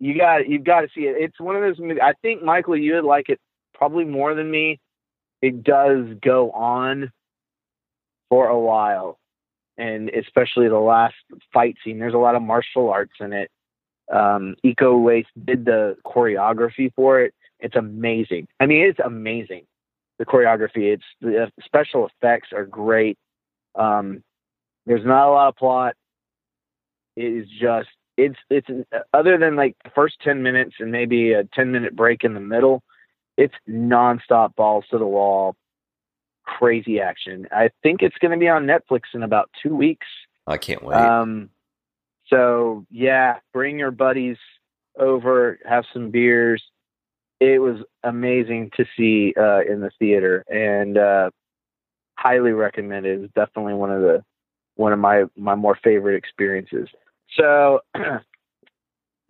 you got you've got to see it. It's one of those movies. I think Michael, you would like it probably more than me. It does go on for a while, and especially the last fight scene. There's a lot of martial arts in it. Um, Iko Uwais did the choreography for it. It's amazing. I mean, it's amazing. The choreography. It's the special effects are great. Um, there's not a lot of plot. It is just it's it's other than like the first 10 minutes and maybe a 10 minute break in the middle it's nonstop balls to the wall crazy action i think it's going to be on netflix in about two weeks I can't wait. um so yeah bring your buddies over have some beers it was amazing to see uh in the theater and uh highly recommended it was definitely one of the one of my my more favorite experiences so [clears throat]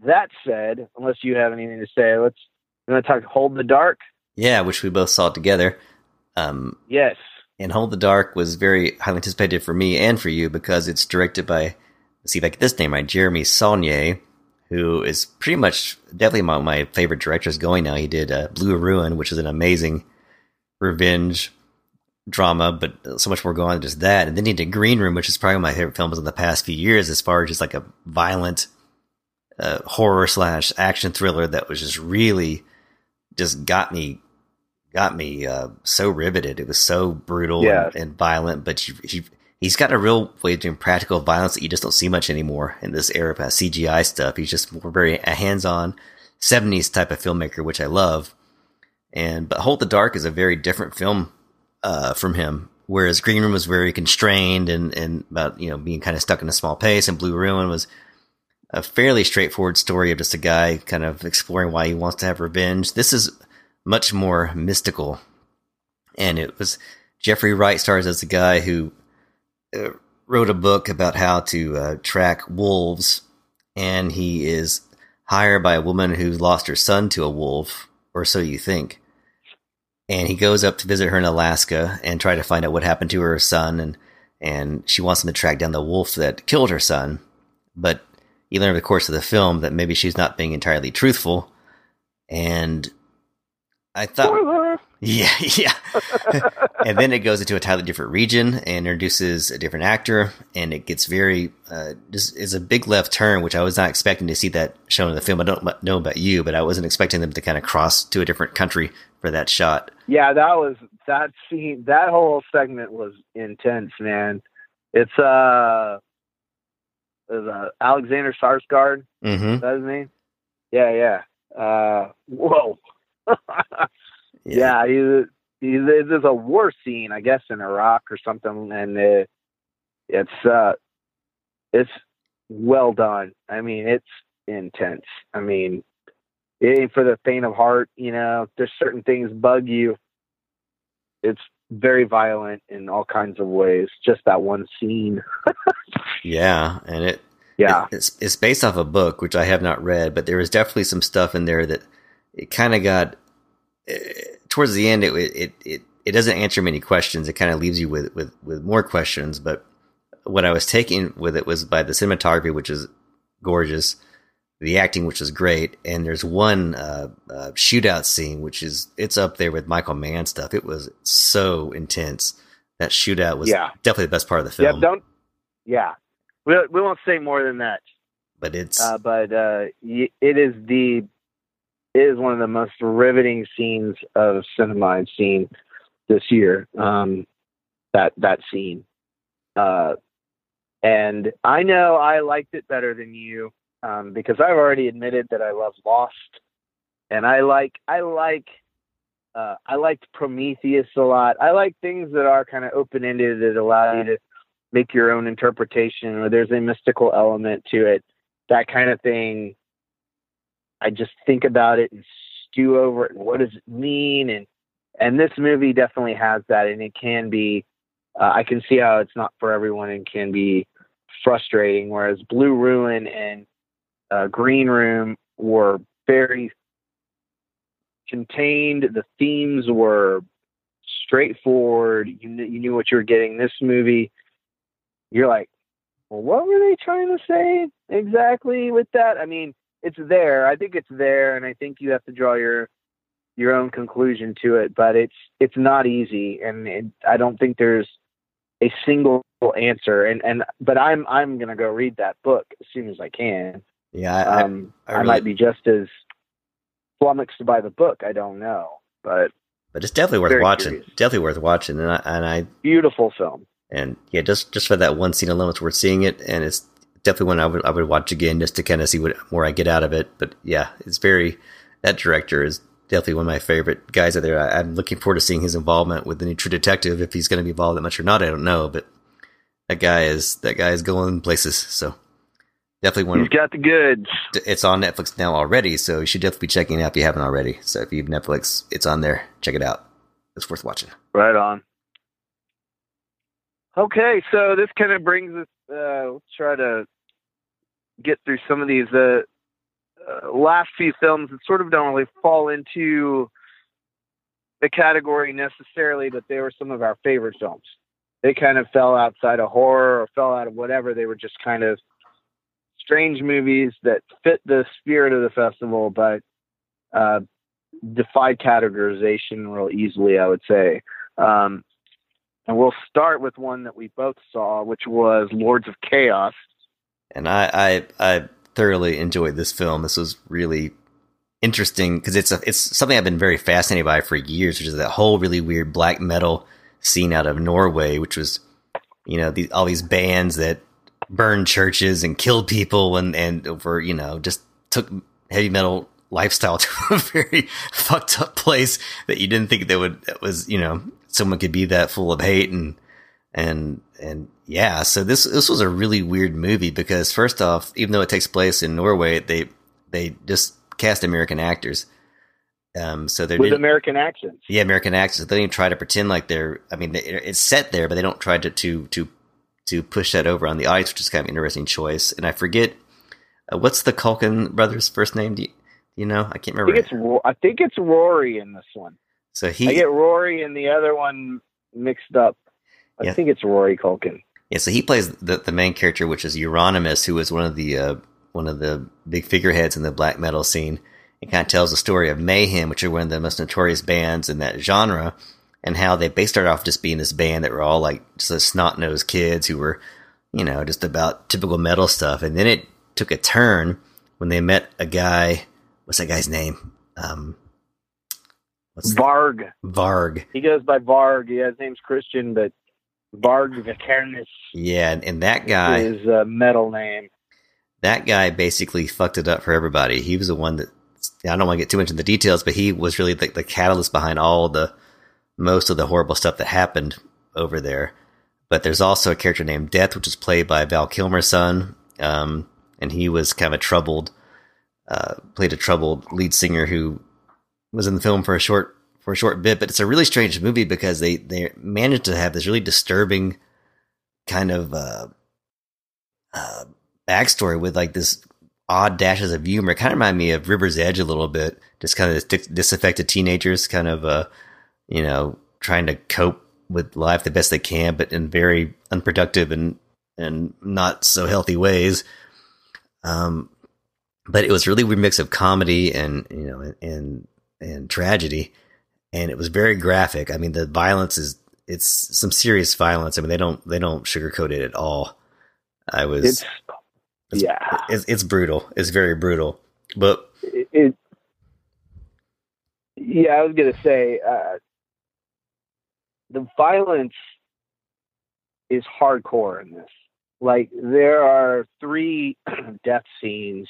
that said, unless you have anything to say, let's you want to talk Hold the Dark? yeah, which we both saw together. Um, Yes. and Hold the Dark was very highly anticipated for me and for you because it's directed by, let's see if I get this name right, Jeremy Saulnier, who is pretty much definitely my, my favorite directors going now. He did uh, Blue Ruin, which is an amazing revenge drama, but so much more going on than just that. And then he did Green Room, which is probably my favorite films in the past few years, as far as just like a violent uh, horror slash action thriller that was just really just got me got me uh, so riveted. It was so brutal Yeah. and, and violent, but he, he he's got a real way of doing practical violence that you just don't see much anymore in this era of CGI stuff. He's just more very a hands on '70s type of filmmaker, which I love. And but Hold the Dark is a very different film uh, from him. Whereas Green Room was very constrained and, and about, you know, being kind of stuck in a small pace and Blue Ruin was a fairly straightforward story of just a guy kind of exploring why he wants to have revenge. This is much more mystical. And it was Jeffrey Wright stars as a guy who uh, wrote a book about how to uh, track wolves. And he is hired by a woman who lost her son to a wolf, or so you think and he goes up to visit her in Alaska and try to find out what happened to her son and and she wants him to track down the wolf that killed her son but you learn over the course of the film that maybe she's not being entirely truthful and I thought! Yeah [laughs] yeah and then it goes into a entirely different region and introduces a different actor and it gets very uh, just is a big left turn which i was not expecting to see that shown in the film i don't know about you but i wasn't expecting them to kind of cross to a different country for that shot Yeah, that was that scene. That whole segment was intense, man. It's uh, is uh Alexander Sarsgaard. mm-hmm Is that his name? Yeah, yeah. Uh, whoa. [laughs] yeah, he's, he's, there's a war scene, I guess, in Iraq or something, and uh, it's uh, it's well done. I mean, it's intense. I mean, it ain't for the faint of heart. You know, there's certain things bug you. It's very violent in all kinds of ways. Just that one scene. [laughs] yeah and it Yeah, It- it's it's based off a book which I have not read, but there was definitely some stuff in there that it kind of got towards the end. It it it it doesn't answer many questions. It kind of leaves you with with with more questions. But what I was taking with it was by the cinematography, which is gorgeous, the acting, which is great, and there's one uh, uh, shootout scene which is it's up there with Michael Mann stuff. It was so intense. That shootout was Yeah. definitely the best part of the film. yeah. Don't. Yeah, we we won't say more than that. but it's uh, but uh, y- it is the is one of the most riveting scenes of cinema I've seen this year. Um, that that scene, uh, and I know I liked it better than you um, because I've already admitted that I love Lost, and I like I like. Uh, I liked Prometheus a lot. I like things that are kind of open ended that allow you to make your own interpretation, or there's a mystical element to it that kind of thing. I just think about it and stew over it and what does it mean and and this movie definitely has that and it can be uh, I can see how it's not for everyone and can be frustrating whereas Blue Ruin and uh, Green Room were very contained the themes were straightforward. You kn- you knew what you were getting. This movie, you're like, well, what were they trying to say exactly with that? I mean, it's there. I think it's there, and I think you have to draw your your own conclusion to it. But it's it's not easy, and it, I don't think there's a single answer. And and but I'm I'm gonna go read that book as soon as I can. Yeah, I, Um, I I, really- might be just as flummoxed by the book. I don't know, but but it's definitely worth watching. curious. Definitely worth watching, and I and I beautiful film. and yeah, just just for that one scene alone, it's worth seeing it, and it's definitely one I would I would watch again just to kind of see what more I get out of it. But yeah, it's very that director is definitely one of my favorite guys out there. I, I'm looking forward to seeing his involvement with the new True Detective. If he's going to be involved that much or not, I don't know. But that guy is that guy is going places. So definitely one. He's got the goods. it's on Netflix now already, so you should definitely be checking it out if you haven't already. So if you have Netflix, it's on there. Check it out. It's worth watching. Right on. Okay, so this kind of brings us. Uh, let's try to get through some of these uh, uh, last few films that sort of don't really fall into the category necessarily, but they were some of our favorite films. They kind of fell outside of horror or fell out of whatever. They were just kind of strange movies that fit the spirit of the festival, but uh, defied categorization real easily, I would say. Um, and we'll start with one that we both saw, which was Lords of Chaos. And I, I, I thoroughly enjoyed this film. This was really interesting because it's a, it's something I've been very fascinated by for years, which is that whole really weird black metal scene out of Norway, which was, you know, the, all these bands that burned churches and killed people and, and over, you know, just took heavy metal lifestyle [laughs] to a very fucked up place that you didn't think that would, that was, you know, someone could be that full of hate and, and, and yeah, so this, this was a really weird movie because first off, even though it takes place in Norway, they, they just cast American actors. Um, so they're with American accents. yeah, American accents. They don't even try to pretend like they're. I mean, they, it's set there, but they don't try to to to to push that over on the audience, which is kind of an interesting choice. And I forget uh, what's the Culkin brothers' first name. Do you, do you know? I can't I remember. think it's I think it's Rory in this one. So he I get Rory and the other one mixed up. I Yeah. think it's Rory Culkin. yeah, so he plays the the main character, which is Euronymous, who is one of the uh, one of the big figureheads in the black metal scene. It kind of tells the story of Mayhem, which are one of the most notorious bands in that genre, and how they they started off just being this band that were all like just snot nosed kids who were, you know, just about typical metal stuff. And then it took a turn when they met a guy. What's that guy's name? Um, what's Varg. Varg? He goes by Varg. Yeah, his name's Christian, but Varg Vikernes Yeah, and, and that guy, is a metal name. that guy basically fucked it up for everybody. He was the one that I don't want to get too much into the details, but he was really the, the catalyst behind all the most of the horrible stuff that happened over there. But there's also a character named Death, which is played by Val Kilmer's son, um, and he was kind of a troubled, uh, played a troubled lead singer who was in the film for a short for a short bit. But it's a really strange movie because they they managed to have this really disturbing kind of uh, uh, backstory with like this odd dashes of humor. It kind of reminded me of River's Edge a little bit. Just kind of disaffected teenagers, kind of, uh, you know, trying to cope with life the best they can, but in very unproductive and and not so healthy ways. Um, but it was really a weird mix of comedy and you know and and tragedy, and it was very graphic. I mean, the violence is it's some serious violence. I mean, they don't they don't sugarcoat it at all. I was It's It's- yeah. it's, it's brutal. It's very brutal. But It, it yeah, I was gonna say uh, the violence is hardcore in this. Like there are three [clears throat] death scenes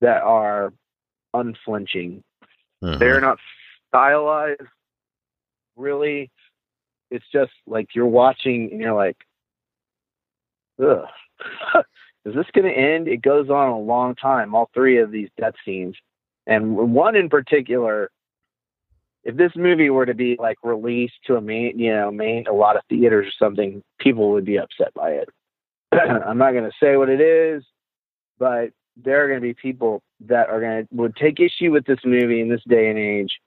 that are unflinching. Mhm. They're not stylized, really. It's just like you're watching and you're like, ugh. [laughs] Is this going to end? It goes on a long time, all three of these death scenes. And one in particular, if this movie were to be like released to a main, you know, main, a lot of theaters or something, people would be upset by it. [clears throat] I'm not going to say what it is, but there are going to be people that are going to would take issue with this movie in this day and age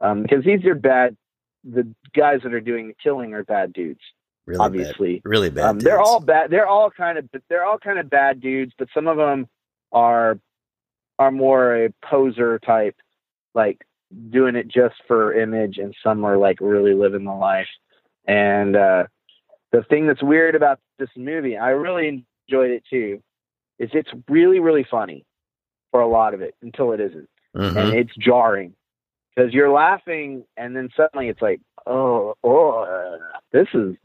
um, because these are bad the guys that are doing the killing are bad dudes. Really obviously, bad. really bad. Um, they're all bad. They're all kind of they're all kind of bad dudes, but some of them are are more a poser type, like doing it just for image, and some are like really living the life. And uh, the thing that's weird about this movie, I really enjoyed it too, is it's really really funny for a lot of it until it isn't, Mhm. and it's jarring because you're laughing, and then suddenly it's like, oh, oh, uh, this is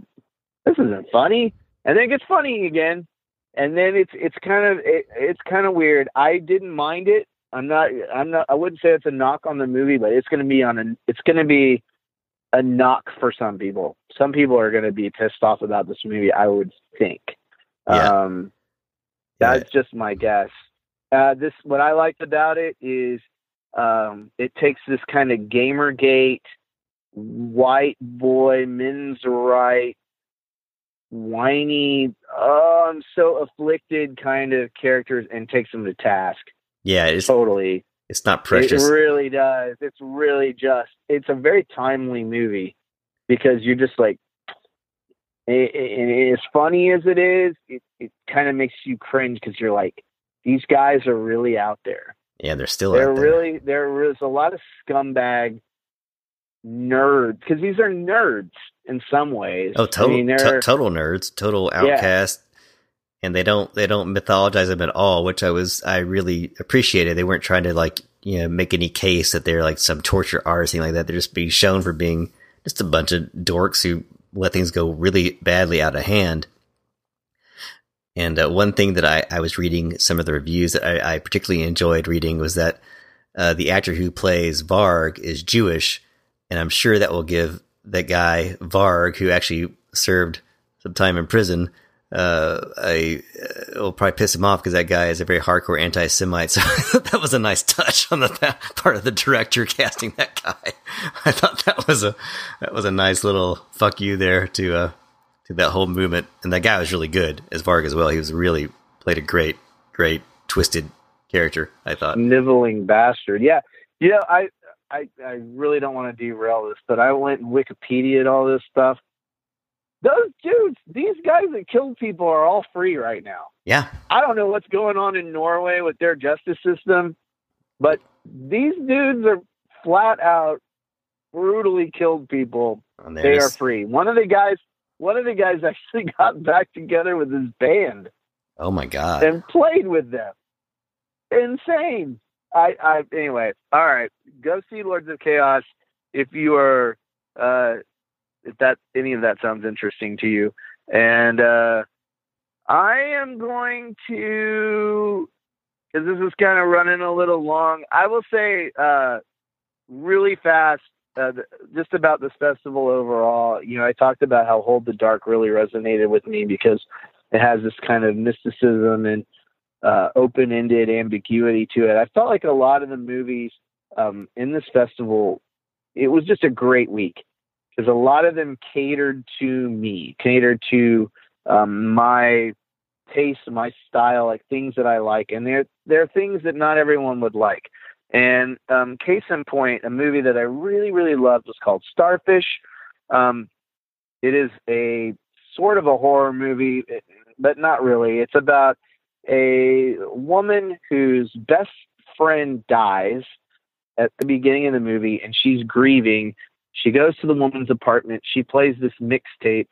this isn't funny, and then it gets funny again, and then it's it's kind of it, it's kind of weird. I didn't mind it. I'm not I'm not I wouldn't say it's a knock on the movie, but it's going to be on a it's going to be a knock for some people. Some people are going to be pissed off about this movie. I would think. Yeah. Um, that's just my guess. Uh, this what I liked about it is um, it takes this kind of GamerGate, white boy, men's right, whiny, oh, I'm so afflicted kind of characters and takes them to task. Yeah, it's Totally. it's not precious. It really does. It's really just. It's a very timely movie because you're just like, it, it, as funny as it is, it, it kind of makes you cringe because you're like, these guys are really out there. yeah, they're still They're out there. really there is a lot of scumbag nerds because these are nerds in some ways. Oh, total, I mean, they're total nerds, total outcast, and they don't they don't mythologize them at all, which I was I really appreciated. They weren't trying to like you know make any case that they're like some torture artist or anything like that. They're just being shown for being just a bunch of dorks who let things go really badly out of hand. And uh, one thing that I, I was reading some of the reviews that I, I particularly enjoyed reading was that uh, the actor who plays Varg is Jewish, and I'm sure that will give that guy Varg, who actually served some time in prison, uh, a uh, will probably piss him off because that guy is a very hardcore anti-Semite. [laughs] So that was a nice touch on the [laughs] part of the director [laughs] casting that guy. I thought that was a that was a nice little fuck you there to uh, to that whole movement. And that guy was really good as Varg as well. He was really played a great, great twisted character. I thought. niveling bastard. Yeah, you know, I, I, I really don't want to derail this, but I went Wikipedia and all this stuff. Those dudes, these guys that killed people are all free right now. Yeah, I don't know what's going on in Norway with their justice system, but these dudes are flat out brutally killed people. They are free. One of the guys, one of the guys [laughs] actually got back together with his band Oh my god. and played with them. Insane. I, I anyway. All right, go see Lords of Chaos if you are uh, if that any of that sounds interesting to you. And uh, I am going to because this is kind of running a little long. I will say uh, really fast. Uh, just about this festival overall, you know, I talked about how Hold the Dark really resonated with me because it has this kind of mysticism and uh, open-ended ambiguity to it. I felt like a lot of the movies um, in this festival, it was just a great week because a lot of them catered to me, catered to um, my taste, my style, like things that I like, and they're they're things that not everyone would like. And um, case in point, a movie that I really really loved was called Starfish. Um, it is a sort of a horror movie, but not really. It's about a woman whose best friend dies at the beginning of the movie and she's grieving. She goes to the woman's apartment. She plays this mixtape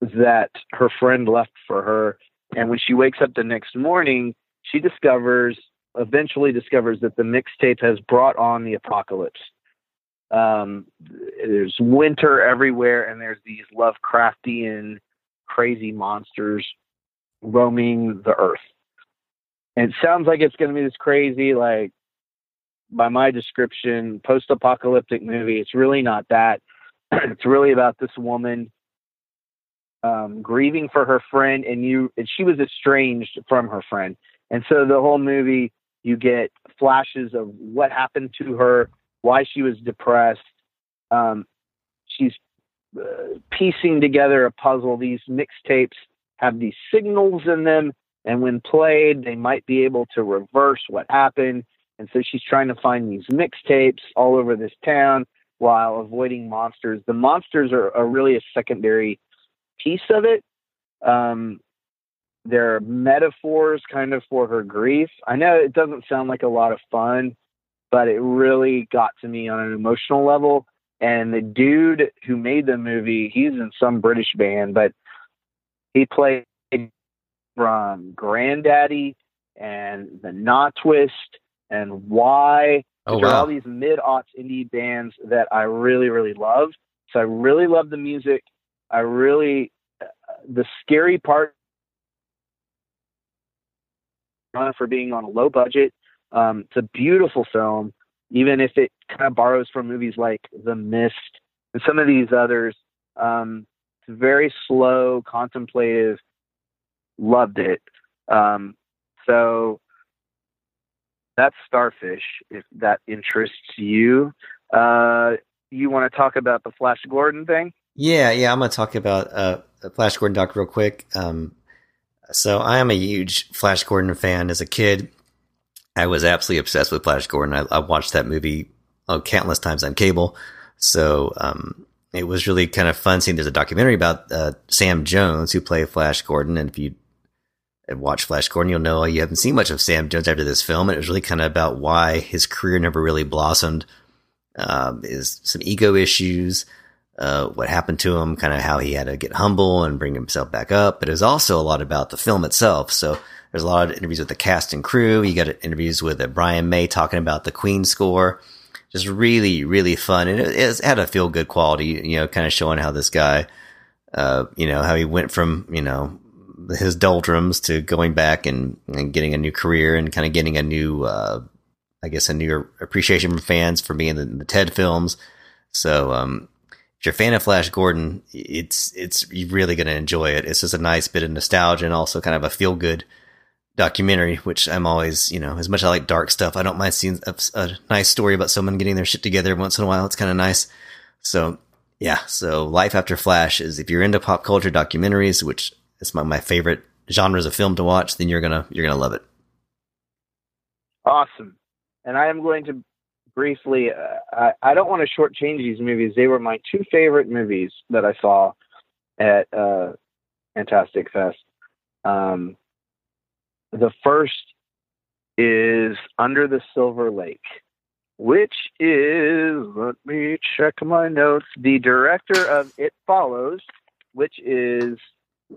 that her friend left for her. And when she wakes up the next morning, she discovers, eventually discovers that the mixtape has brought on the apocalypse. Um, there's winter everywhere, and there's these Lovecraftian crazy monsters roaming the earth. And it sounds like it's going to be this crazy, like by my description, post apocalyptic movie. It's really not that. [clears throat] it's really about this woman um, grieving for her friend, and you and she was estranged from her friend. And so the whole movie, you get flashes of what happened to her, why she was depressed. Um, she's uh, piecing together a puzzle. These mixtapes have these signals in them, and when played, they might be able to reverse what happened. And so she's trying to find these mixtapes all over this town. while avoiding monsters. The monsters are, are really a secondary piece of it. Um, they're metaphors kind of for her grief. I know it doesn't sound like a lot of fun, but it really got to me on an emotional level. And the dude who made the movie, he's in some British band, but he played from Grandaddy and the Knot Twist and Why. Oh, There are wow. all these mid aughts indie bands that I really, really love. So I really love the music. I really, uh, the scary part for being on a low budget. Um, it's a beautiful film, even if it kind of borrows from movies like The Mist and some of these others. Um, it's very slow, contemplative. Loved it. Um, so that's Starfish. If that interests you, uh, you want to talk about the Flash Gordon thing? Yeah, yeah, I'm gonna talk about uh, Flash Gordon doc real quick. Um, so I am a huge Flash Gordon fan. As a kid, I was absolutely obsessed with Flash Gordon. I, I watched that movie oh, countless times on cable. So um, it was really kind of fun seeing there's a documentary about uh, Sam Jones who played Flash Gordon. And if you watched Flash Gordon, you'll know you haven't seen much of Sam Jones after this film. And it was really kind of about why his career never really blossomed. Um, is some ego issues uh, what happened to him, kind of how he had to get humble and bring himself back up. But it was also a lot about the film itself. So there's a lot of interviews with the cast and crew. You got interviews with uh, Brian May talking about the Queen score. Just really, really fun. And it, it had a feel good quality, you know, kind of showing how this guy, uh, you know, how he went from, you know, his doldrums to going back and, and getting a new career and kind of getting a new, uh, I guess, a new appreciation from fans for being in the Ted films. So, um, if you're a fan of Flash Gordon, it's it's you're really going to enjoy it. It's just a nice bit of nostalgia and also kind of a feel good documentary, which I'm always, you know, as much as I like dark stuff, I don't mind seeing a, a nice story about someone getting their shit together once in a while. It's kind of nice. So, yeah. So, Life After Flash is if you're into pop culture documentaries, which is my, my favorite genres of film to watch, then you're gonna you're gonna love it. Awesome. And I am going to briefly, uh, I, I don't want to shortchange these movies. They were my two favorite movies that I saw at uh, Fantastic Fest. Um, the first is Under the Silver Lake, which is, let me check my notes, the director of It Follows, which is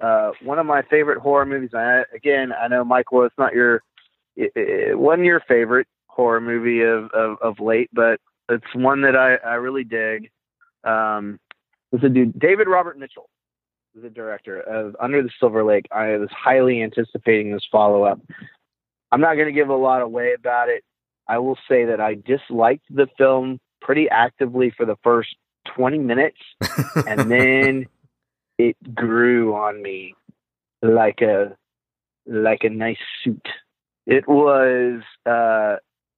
uh, one of my favorite horror movies. I, again, I know, Michael, it's not your, it, it wasn't your favorite horror movie of, of, of late, but it's one that I, I really dig. Um, it's a dude, David Robert Mitchell the director of Under the Silver Lake. I was highly anticipating this follow up. I'm not going to give a lot away about it. I will say that I disliked the film pretty actively for the first 20 minutes, [laughs] and then it grew on me like a like a nice suit. It was uh,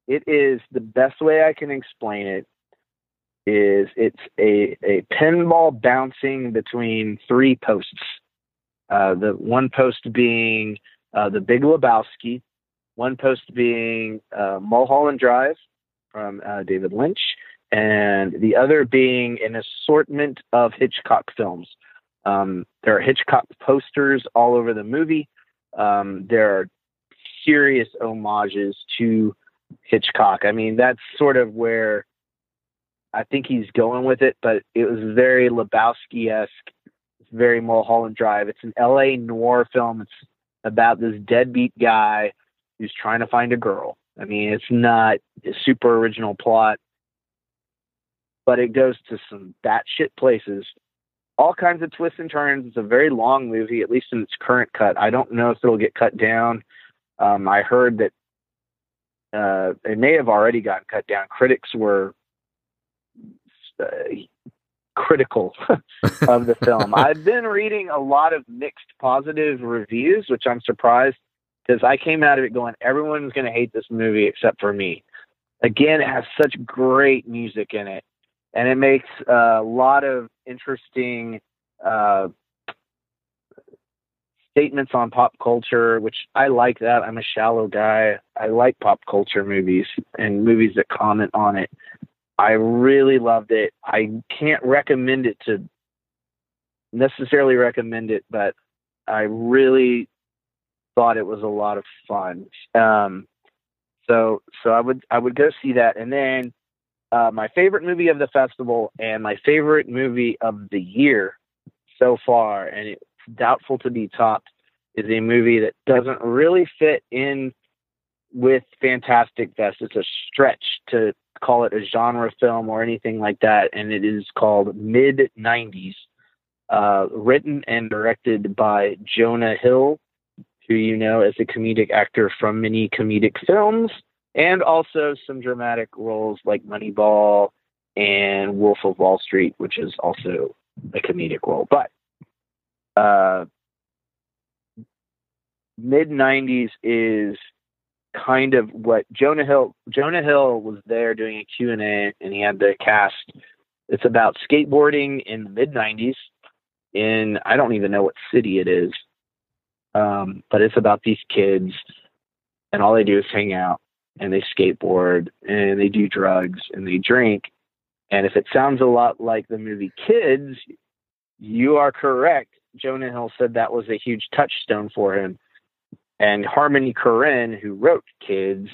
it is the best way I can explain it is it's a, a pinball bouncing between three posts. Uh, the one post being uh, the Big Lebowski, one post being uh, Mulholland Drive from uh, David Lynch, and the other being an assortment of Hitchcock films. Um, there are Hitchcock posters all over the movie. Um, there are serious homages to Hitchcock. I mean, that's sort of where I think he's going with it, but it was very Lebowski esque, very Mulholland Drive. It's an LA noir film. It's about this deadbeat guy who's trying to find a girl. I mean, it's not a super original plot, but it goes to some batshit places. All kinds of twists and turns. It's a very long movie, at least in its current cut. I don't know if it'll get cut down. Um, I heard that uh, it may have already gotten cut down. Critics were uh, critical [laughs] of the film. [laughs] I've been reading a lot of mixed positive reviews, which I'm surprised because I came out of it going, everyone's going to hate this movie except for me. Again, it has such great music in it, and it makes a lot of interesting uh, statements on pop culture, which I like that. I'm a shallow guy. I like pop culture movies and movies that comment on it. I really loved it. I can't recommend it to necessarily recommend it, but I really thought it was a lot of fun. Um, so so I would I would go see that, and then uh, my favorite movie of the festival and my favorite movie of the year so far, and it's doubtful to be topped, is a movie that doesn't really fit in with Fantastic Fest. It's a stretch to call it a genre film or anything like that, and it is called Mid 90s, uh, written and directed by Jonah Hill, who you know as a comedic actor from many comedic films, and also some dramatic roles like Moneyball and Wolf of Wall Street, which is also a comedic role. But uh, mid 90s is kind of what Jonah Hill Jonah Hill was there doing a Q&A and he had the cast. It's about skateboarding in the mid 90s in I don't even know what city it is um, but it's about these kids and all they do is hang out and they skateboard and they do drugs and they drink. And if it sounds a lot like the movie Kids you are correct Jonah Hill said that was a huge touchstone for him and Harmony Korine, who wrote Kids,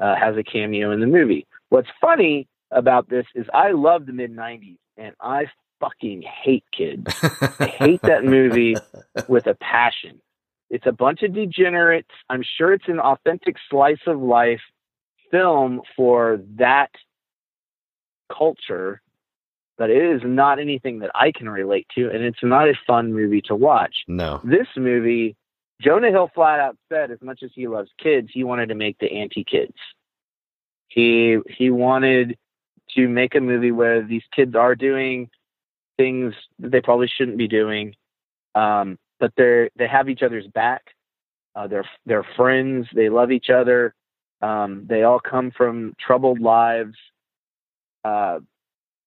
uh, has a cameo in the movie. What's funny about this is I love the mid 90s and I fucking hate Kids. I hate that movie [laughs] with a passion. It's a bunch of degenerates. I'm sure it's an authentic slice of life film for that culture, but it is not anything that I can relate to, and it's not a fun movie to watch. No. This movie Jonah Hill flat out said, as much as he loves kids, he wanted to make the anti-kids. He he wanted to make a movie where these kids are doing things that they probably shouldn't be doing, um, but they're they have each other's back. Uh, they're they're friends. They love each other. Um, they all come from troubled lives, uh,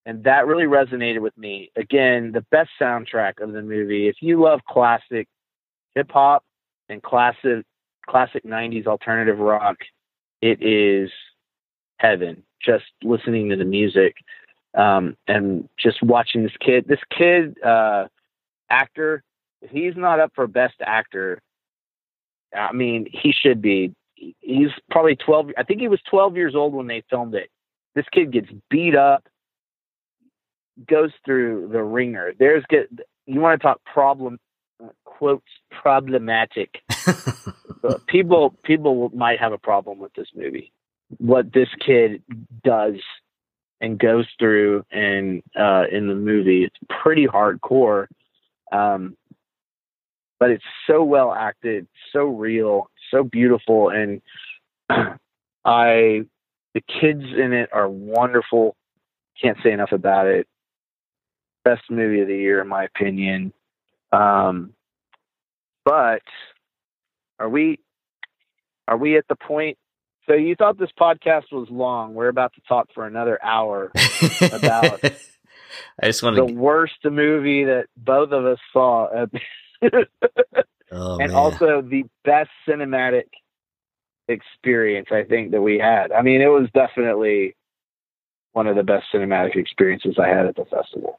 and that really resonated with me. Again, the best soundtrack of the movie. If you love classic hip hop and classic classic 90s alternative rock it is heaven just listening to the music um, and just watching this kid this kid uh, actor he's not up for best actor i mean he should be he's probably 12 i think he was 12 years old when they filmed it this kid gets beat up goes through the wringer there's get you want to talk problem quotes problematic. [laughs] uh, people people might have a problem with this movie. What this kid does and goes through and uh, in the movie, it's pretty hardcore. Um, but it's so well acted, so real, so beautiful, and [clears throat] I the kids in it are wonderful. Can't say enough about it. Best movie of the year, in my opinion. Um, but are we are we at the point so you thought this podcast was long we're about to talk for another hour about [laughs] i just want the to worst movie that both of us saw [laughs] oh, and man. also the best cinematic experience i think that we had i mean it was definitely one of the best cinematic experiences i had at the festival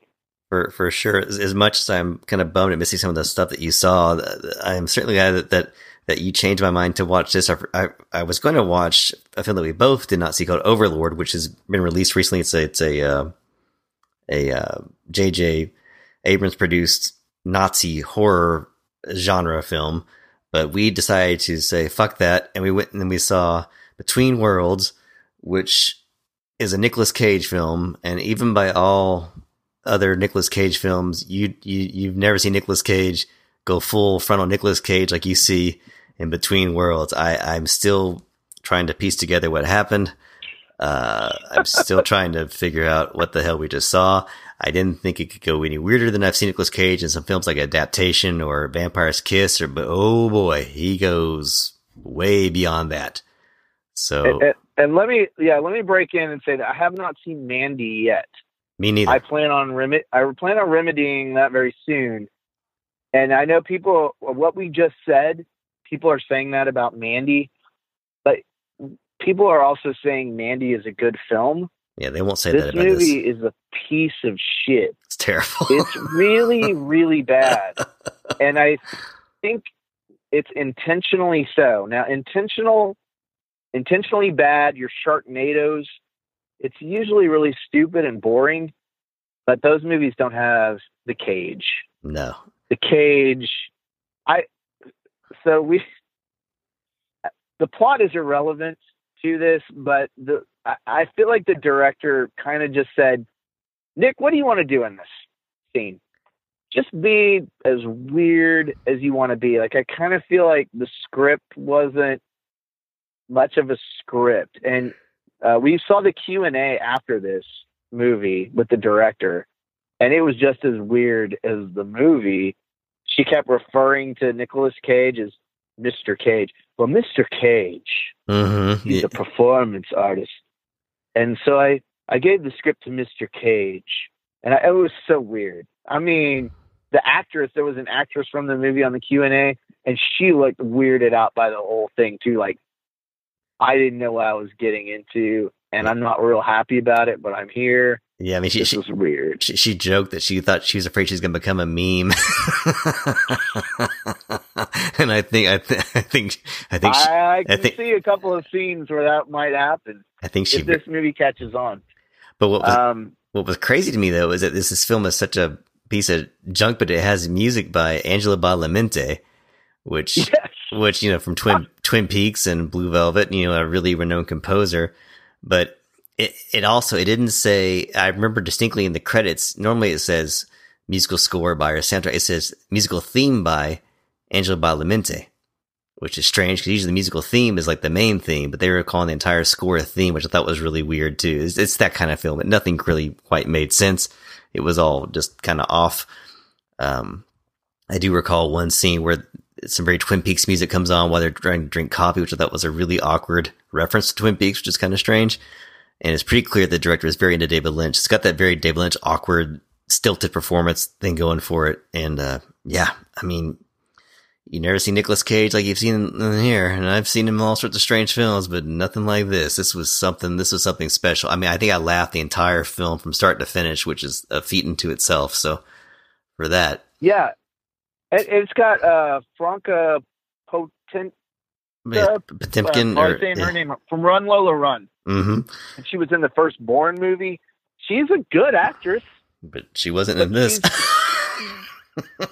for for sure. As, as, much as I'm kind of bummed at missing some of the stuff that you saw, I am certainly glad that that, that you changed my mind to watch this. I, I, I was going to watch a film that we both did not see called Overlord, which has been released recently. It's a it's a uh, a uh, J.J. Abrams produced Nazi horror genre film, but we decided to say fuck that, and we went and we saw Between Worlds, which is a Nicolas Cage film, and even by all other Nicolas Cage films, you you you've never seen Nicolas Cage go full frontal Nicolas Cage like you see in Between Worlds. I I'm still trying to piece together what happened. Uh, I'm still [laughs] trying to figure out what the hell we just saw. I didn't think it could go any weirder than I've seen Nicolas Cage in some films like Adaptation or Vampire's Kiss, or but oh boy, he goes way beyond that. So, and, and let me yeah, let me break in and say that I have not seen Mandy yet. Me neither. I plan on remi- I plan on remedying that very soon. And I know people what we just said, people are saying that about Mandy, but people are also saying Mandy is a good film. Yeah, they won't say this that about movie this. is a piece of shit. It's terrible. It's really, [laughs] really bad. [laughs] And I think it's intentionally so. Now, intentional, intentionally bad, your Sharknadoes, it's usually really stupid and boring, but those movies don't have the cage. no. The cage, I, so we, the plot is irrelevant to this, but the, I, I feel like the director kind of just said, Nick, what do you want to do in this scene? Just be as weird as you want to be. Like, I kind of feel like the script wasn't much of a script. And uh, we saw the Q&A after this movie with the director, and it was just as weird as the movie. She kept referring to Nicolas Cage as Mr. Cage. Well, Mr. Cage, Mm-hmm. he's a performance artist. And so I, I gave the script to Mr. Cage, and I, it was so weird. I mean, the actress, there was an actress from the movie on the Q&A, and she looked weirded out by the whole thing, too. Like, I didn't know what I was getting into, and I'm not real happy about it, but I'm here. Yeah, I mean, she, This she, was weird. she she joked that she thought she was afraid she's going to become a meme, [laughs] and I think I, th- I think I think she, I, I can think- see a couple of scenes where that might happen I think she. if this movie catches on. But what was Um, what was crazy to me though is that this, this film is such a piece of junk, but it has music by Angelo Badalamenti, which yes. which you know from Twin [laughs] Twin Peaks and Blue Velvet, you know, a really renowned composer. But it it also it didn't say. I remember distinctly in the credits. Normally it says musical score by or soundtrack. It says musical theme by Angelo Badalamenti, which is strange because usually the musical theme is like the main theme, but they were calling the entire score a theme, which I thought was really weird too. It's, it's that kind of film. But nothing really quite made sense. It was all just kind of off. Um, I do recall one scene where some very Twin Peaks music comes on while they're trying to drink coffee, which I thought was a really awkward reference to Twin Peaks, which is kind of strange. And it's pretty clear the director is very into David Lynch. It's got that very David Lynch awkward, stilted performance thing going for it. And uh, yeah, I mean, you never see Nicolas Cage like you've seen here, and I've seen him in all sorts of strange films, but nothing like this. This was something. This was something special. I mean, I think I laughed the entire film from start to finish, which is a feat into itself. So for that, Yeah. It, it's got uh, Franka Potente. yeah, Uh, Potemkin uh, or saying her name from Run Lola Run. hmm And she was in the first Bourne movie. She's a good actress. but she wasn't But in this. [laughs]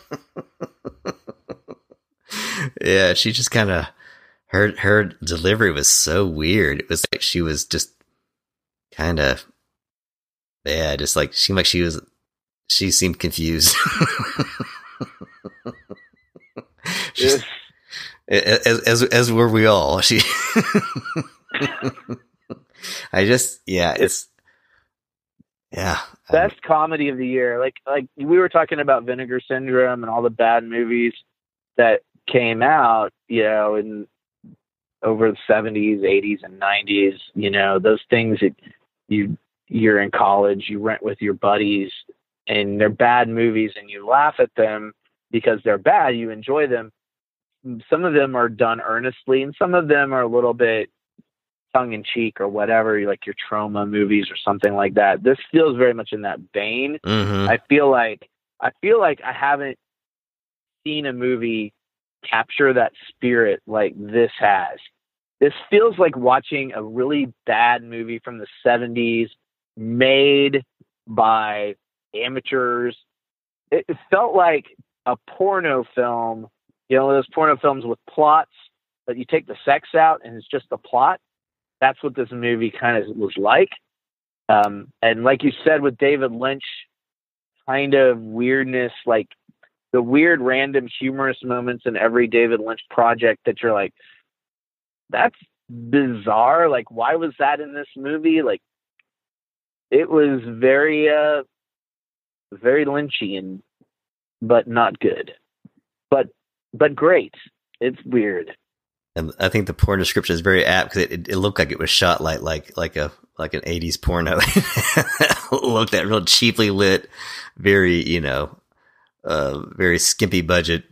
yeah, she just kind of her her delivery was so weird. It was like she was just kind of yeah, just like seemed like she was she seemed confused. [laughs] [laughs] She's- as as as were we all. She [laughs] I just yeah, it's yeah. um, Best comedy of the year. Like like we were talking about Vinegar Syndrome and all the bad movies that came out, you know, in over the seventies, eighties, and nineties. You know, those things that you you're in college, you rent with your buddies, and they're bad movies, and you laugh at them because they're bad. You enjoy them. Some of them are done earnestly, and some of them are a little bit tongue in cheek or whatever, like your Troma movies or something like that. This feels very much in that vein. mhm. I feel like I feel like I haven't seen a movie capture that spirit like this has. This feels like watching a really bad movie from the 70s made by amateurs. It felt like a porno film, you know, those porno films with plots, but you take the sex out and it's just the plot. That's what this movie kind of was like. Um, and like you said with David Lynch, kind of weirdness, like the weird random humorous moments in every David Lynch project that you're like, that's bizarre. Like, why was that in this movie? Like, it was very, uh, very Lynchian, but not good. But, but great. It's weird. And I think the porn description is very apt because it, it, it looked like it was shot like like like a like an '80s porno. [laughs] looked that real cheaply lit, very you know, uh, very skimpy budget.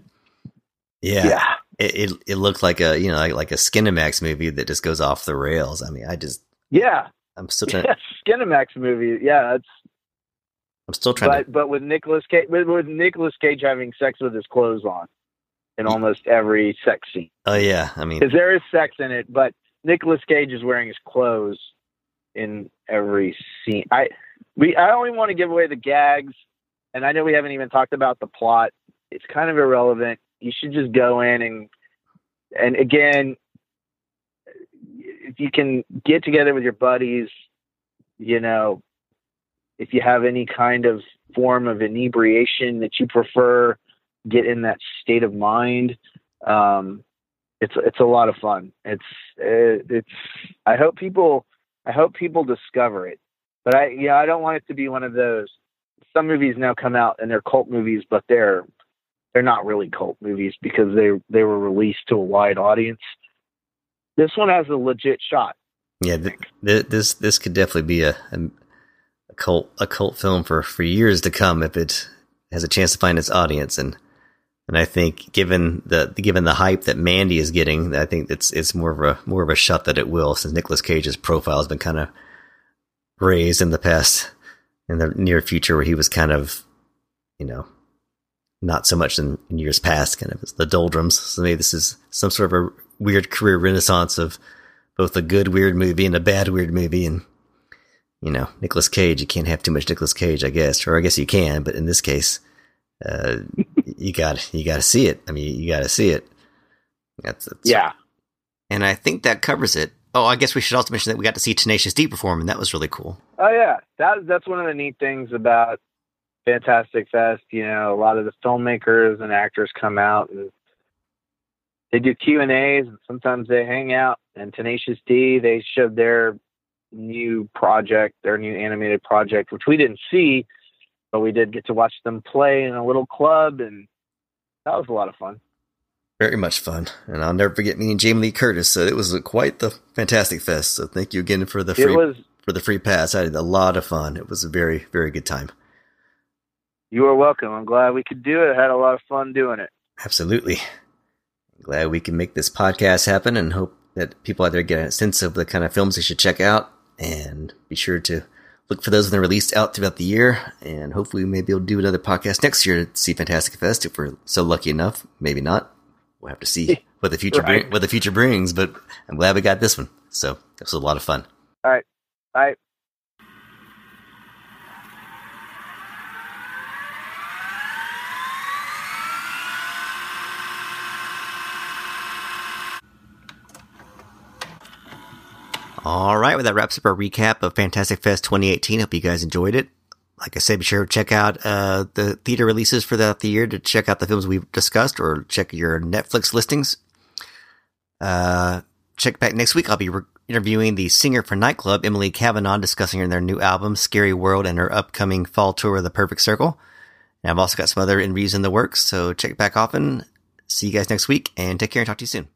Yeah, yeah. It, it it looked like a you know like, like a Skinemax movie that just goes off the rails. I mean, I just Yeah. I'm still trying. Yes, Skinemax movie. Yeah, that's. I'm still trying But to. but with Nicolas Cage, with, with Nicolas Cage having sex with his clothes on, in almost every sex scene, Oh yeah, I mean, because there is sex in it, but Nicolas Cage is wearing his clothes in every scene. I we I don't even want to give away the gags, and I know we haven't even talked about the plot. It's kind of irrelevant. You should just go in and and again, if you can get together with your buddies, you know, if you have any kind of form of inebriation that you prefer, get in that state of mind. Um, it's it's a lot of fun. It's it, it's. I hope people I hope people discover it, but I yeah I don't want it to be one of those. Some movies now come out and they're cult movies, but they're they're not really cult movies because they they were released to a wide audience. This one has a legit shot. yeah, th- th- this this could definitely be a, a a cult a cult film for for years to come if it has a chance to find its audience and. And I think, given the given the hype that Mandy is getting, I think it's it's more of a more of a shot that it will, since Nicolas Cage's profile has been kind of raised in the past, in the near future, where he was kind of, you know, not so much in, in years past, kind of the doldrums. So maybe this is some sort of a weird career renaissance of both a good weird movie and a bad weird movie, and you know, Nicolas Cage. You can't have too much Nicolas Cage, I guess, or I guess you can, but in this case, uh, [laughs] you got you got to see it. I mean, you got to see it. That's, that's Yeah, and I think that covers it. Oh, I guess we should also mention that we got to see Tenacious D perform, and that was really cool. Oh yeah, that that's one of the neat things about Fantastic Fest. You know, a lot of the filmmakers and actors come out and they do Q and A's, and sometimes they hang out. And Tenacious D, they showed their new project, their new animated project, which we didn't see, but we did get to watch them play in a little club, and that was a lot of fun. Very much fun, and I'll never forget meeting Jamie Lee Curtis. So it was quite the Fantastic Fest. So thank you again for the free was for the free pass. I had a lot of fun. It was a very very good time. you are welcome. I'm glad we could do it. I had a lot of fun doing it. Absolutely. Glad we can make this podcast happen and hope that people out there get a sense of the kind of films they should check out and be sure to look for those when they're released out throughout the year. And hopefully we may be able to do another podcast next year to see Fantastic Fest if we're so lucky enough. Maybe not. We'll have to see [laughs] what the future Right. bring, what the future brings, but I'm glad we got this one. So this was a lot of fun. All right. All right, well, that wraps up our recap of Fantastic Fest 2018. Hope you guys enjoyed it. Like I said, be sure to check out uh, the theater releases for the, year to check out the films we've discussed or check your Netflix listings. Uh, check back next week. I'll be re- interviewing the singer for Nightclub, Emily Kavanagh, discussing their new album, Scary World, and her upcoming fall tour of The Perfect Circle. And I've also got some other interviews in the works, so check back often. See you guys next week, and take care and talk to you soon.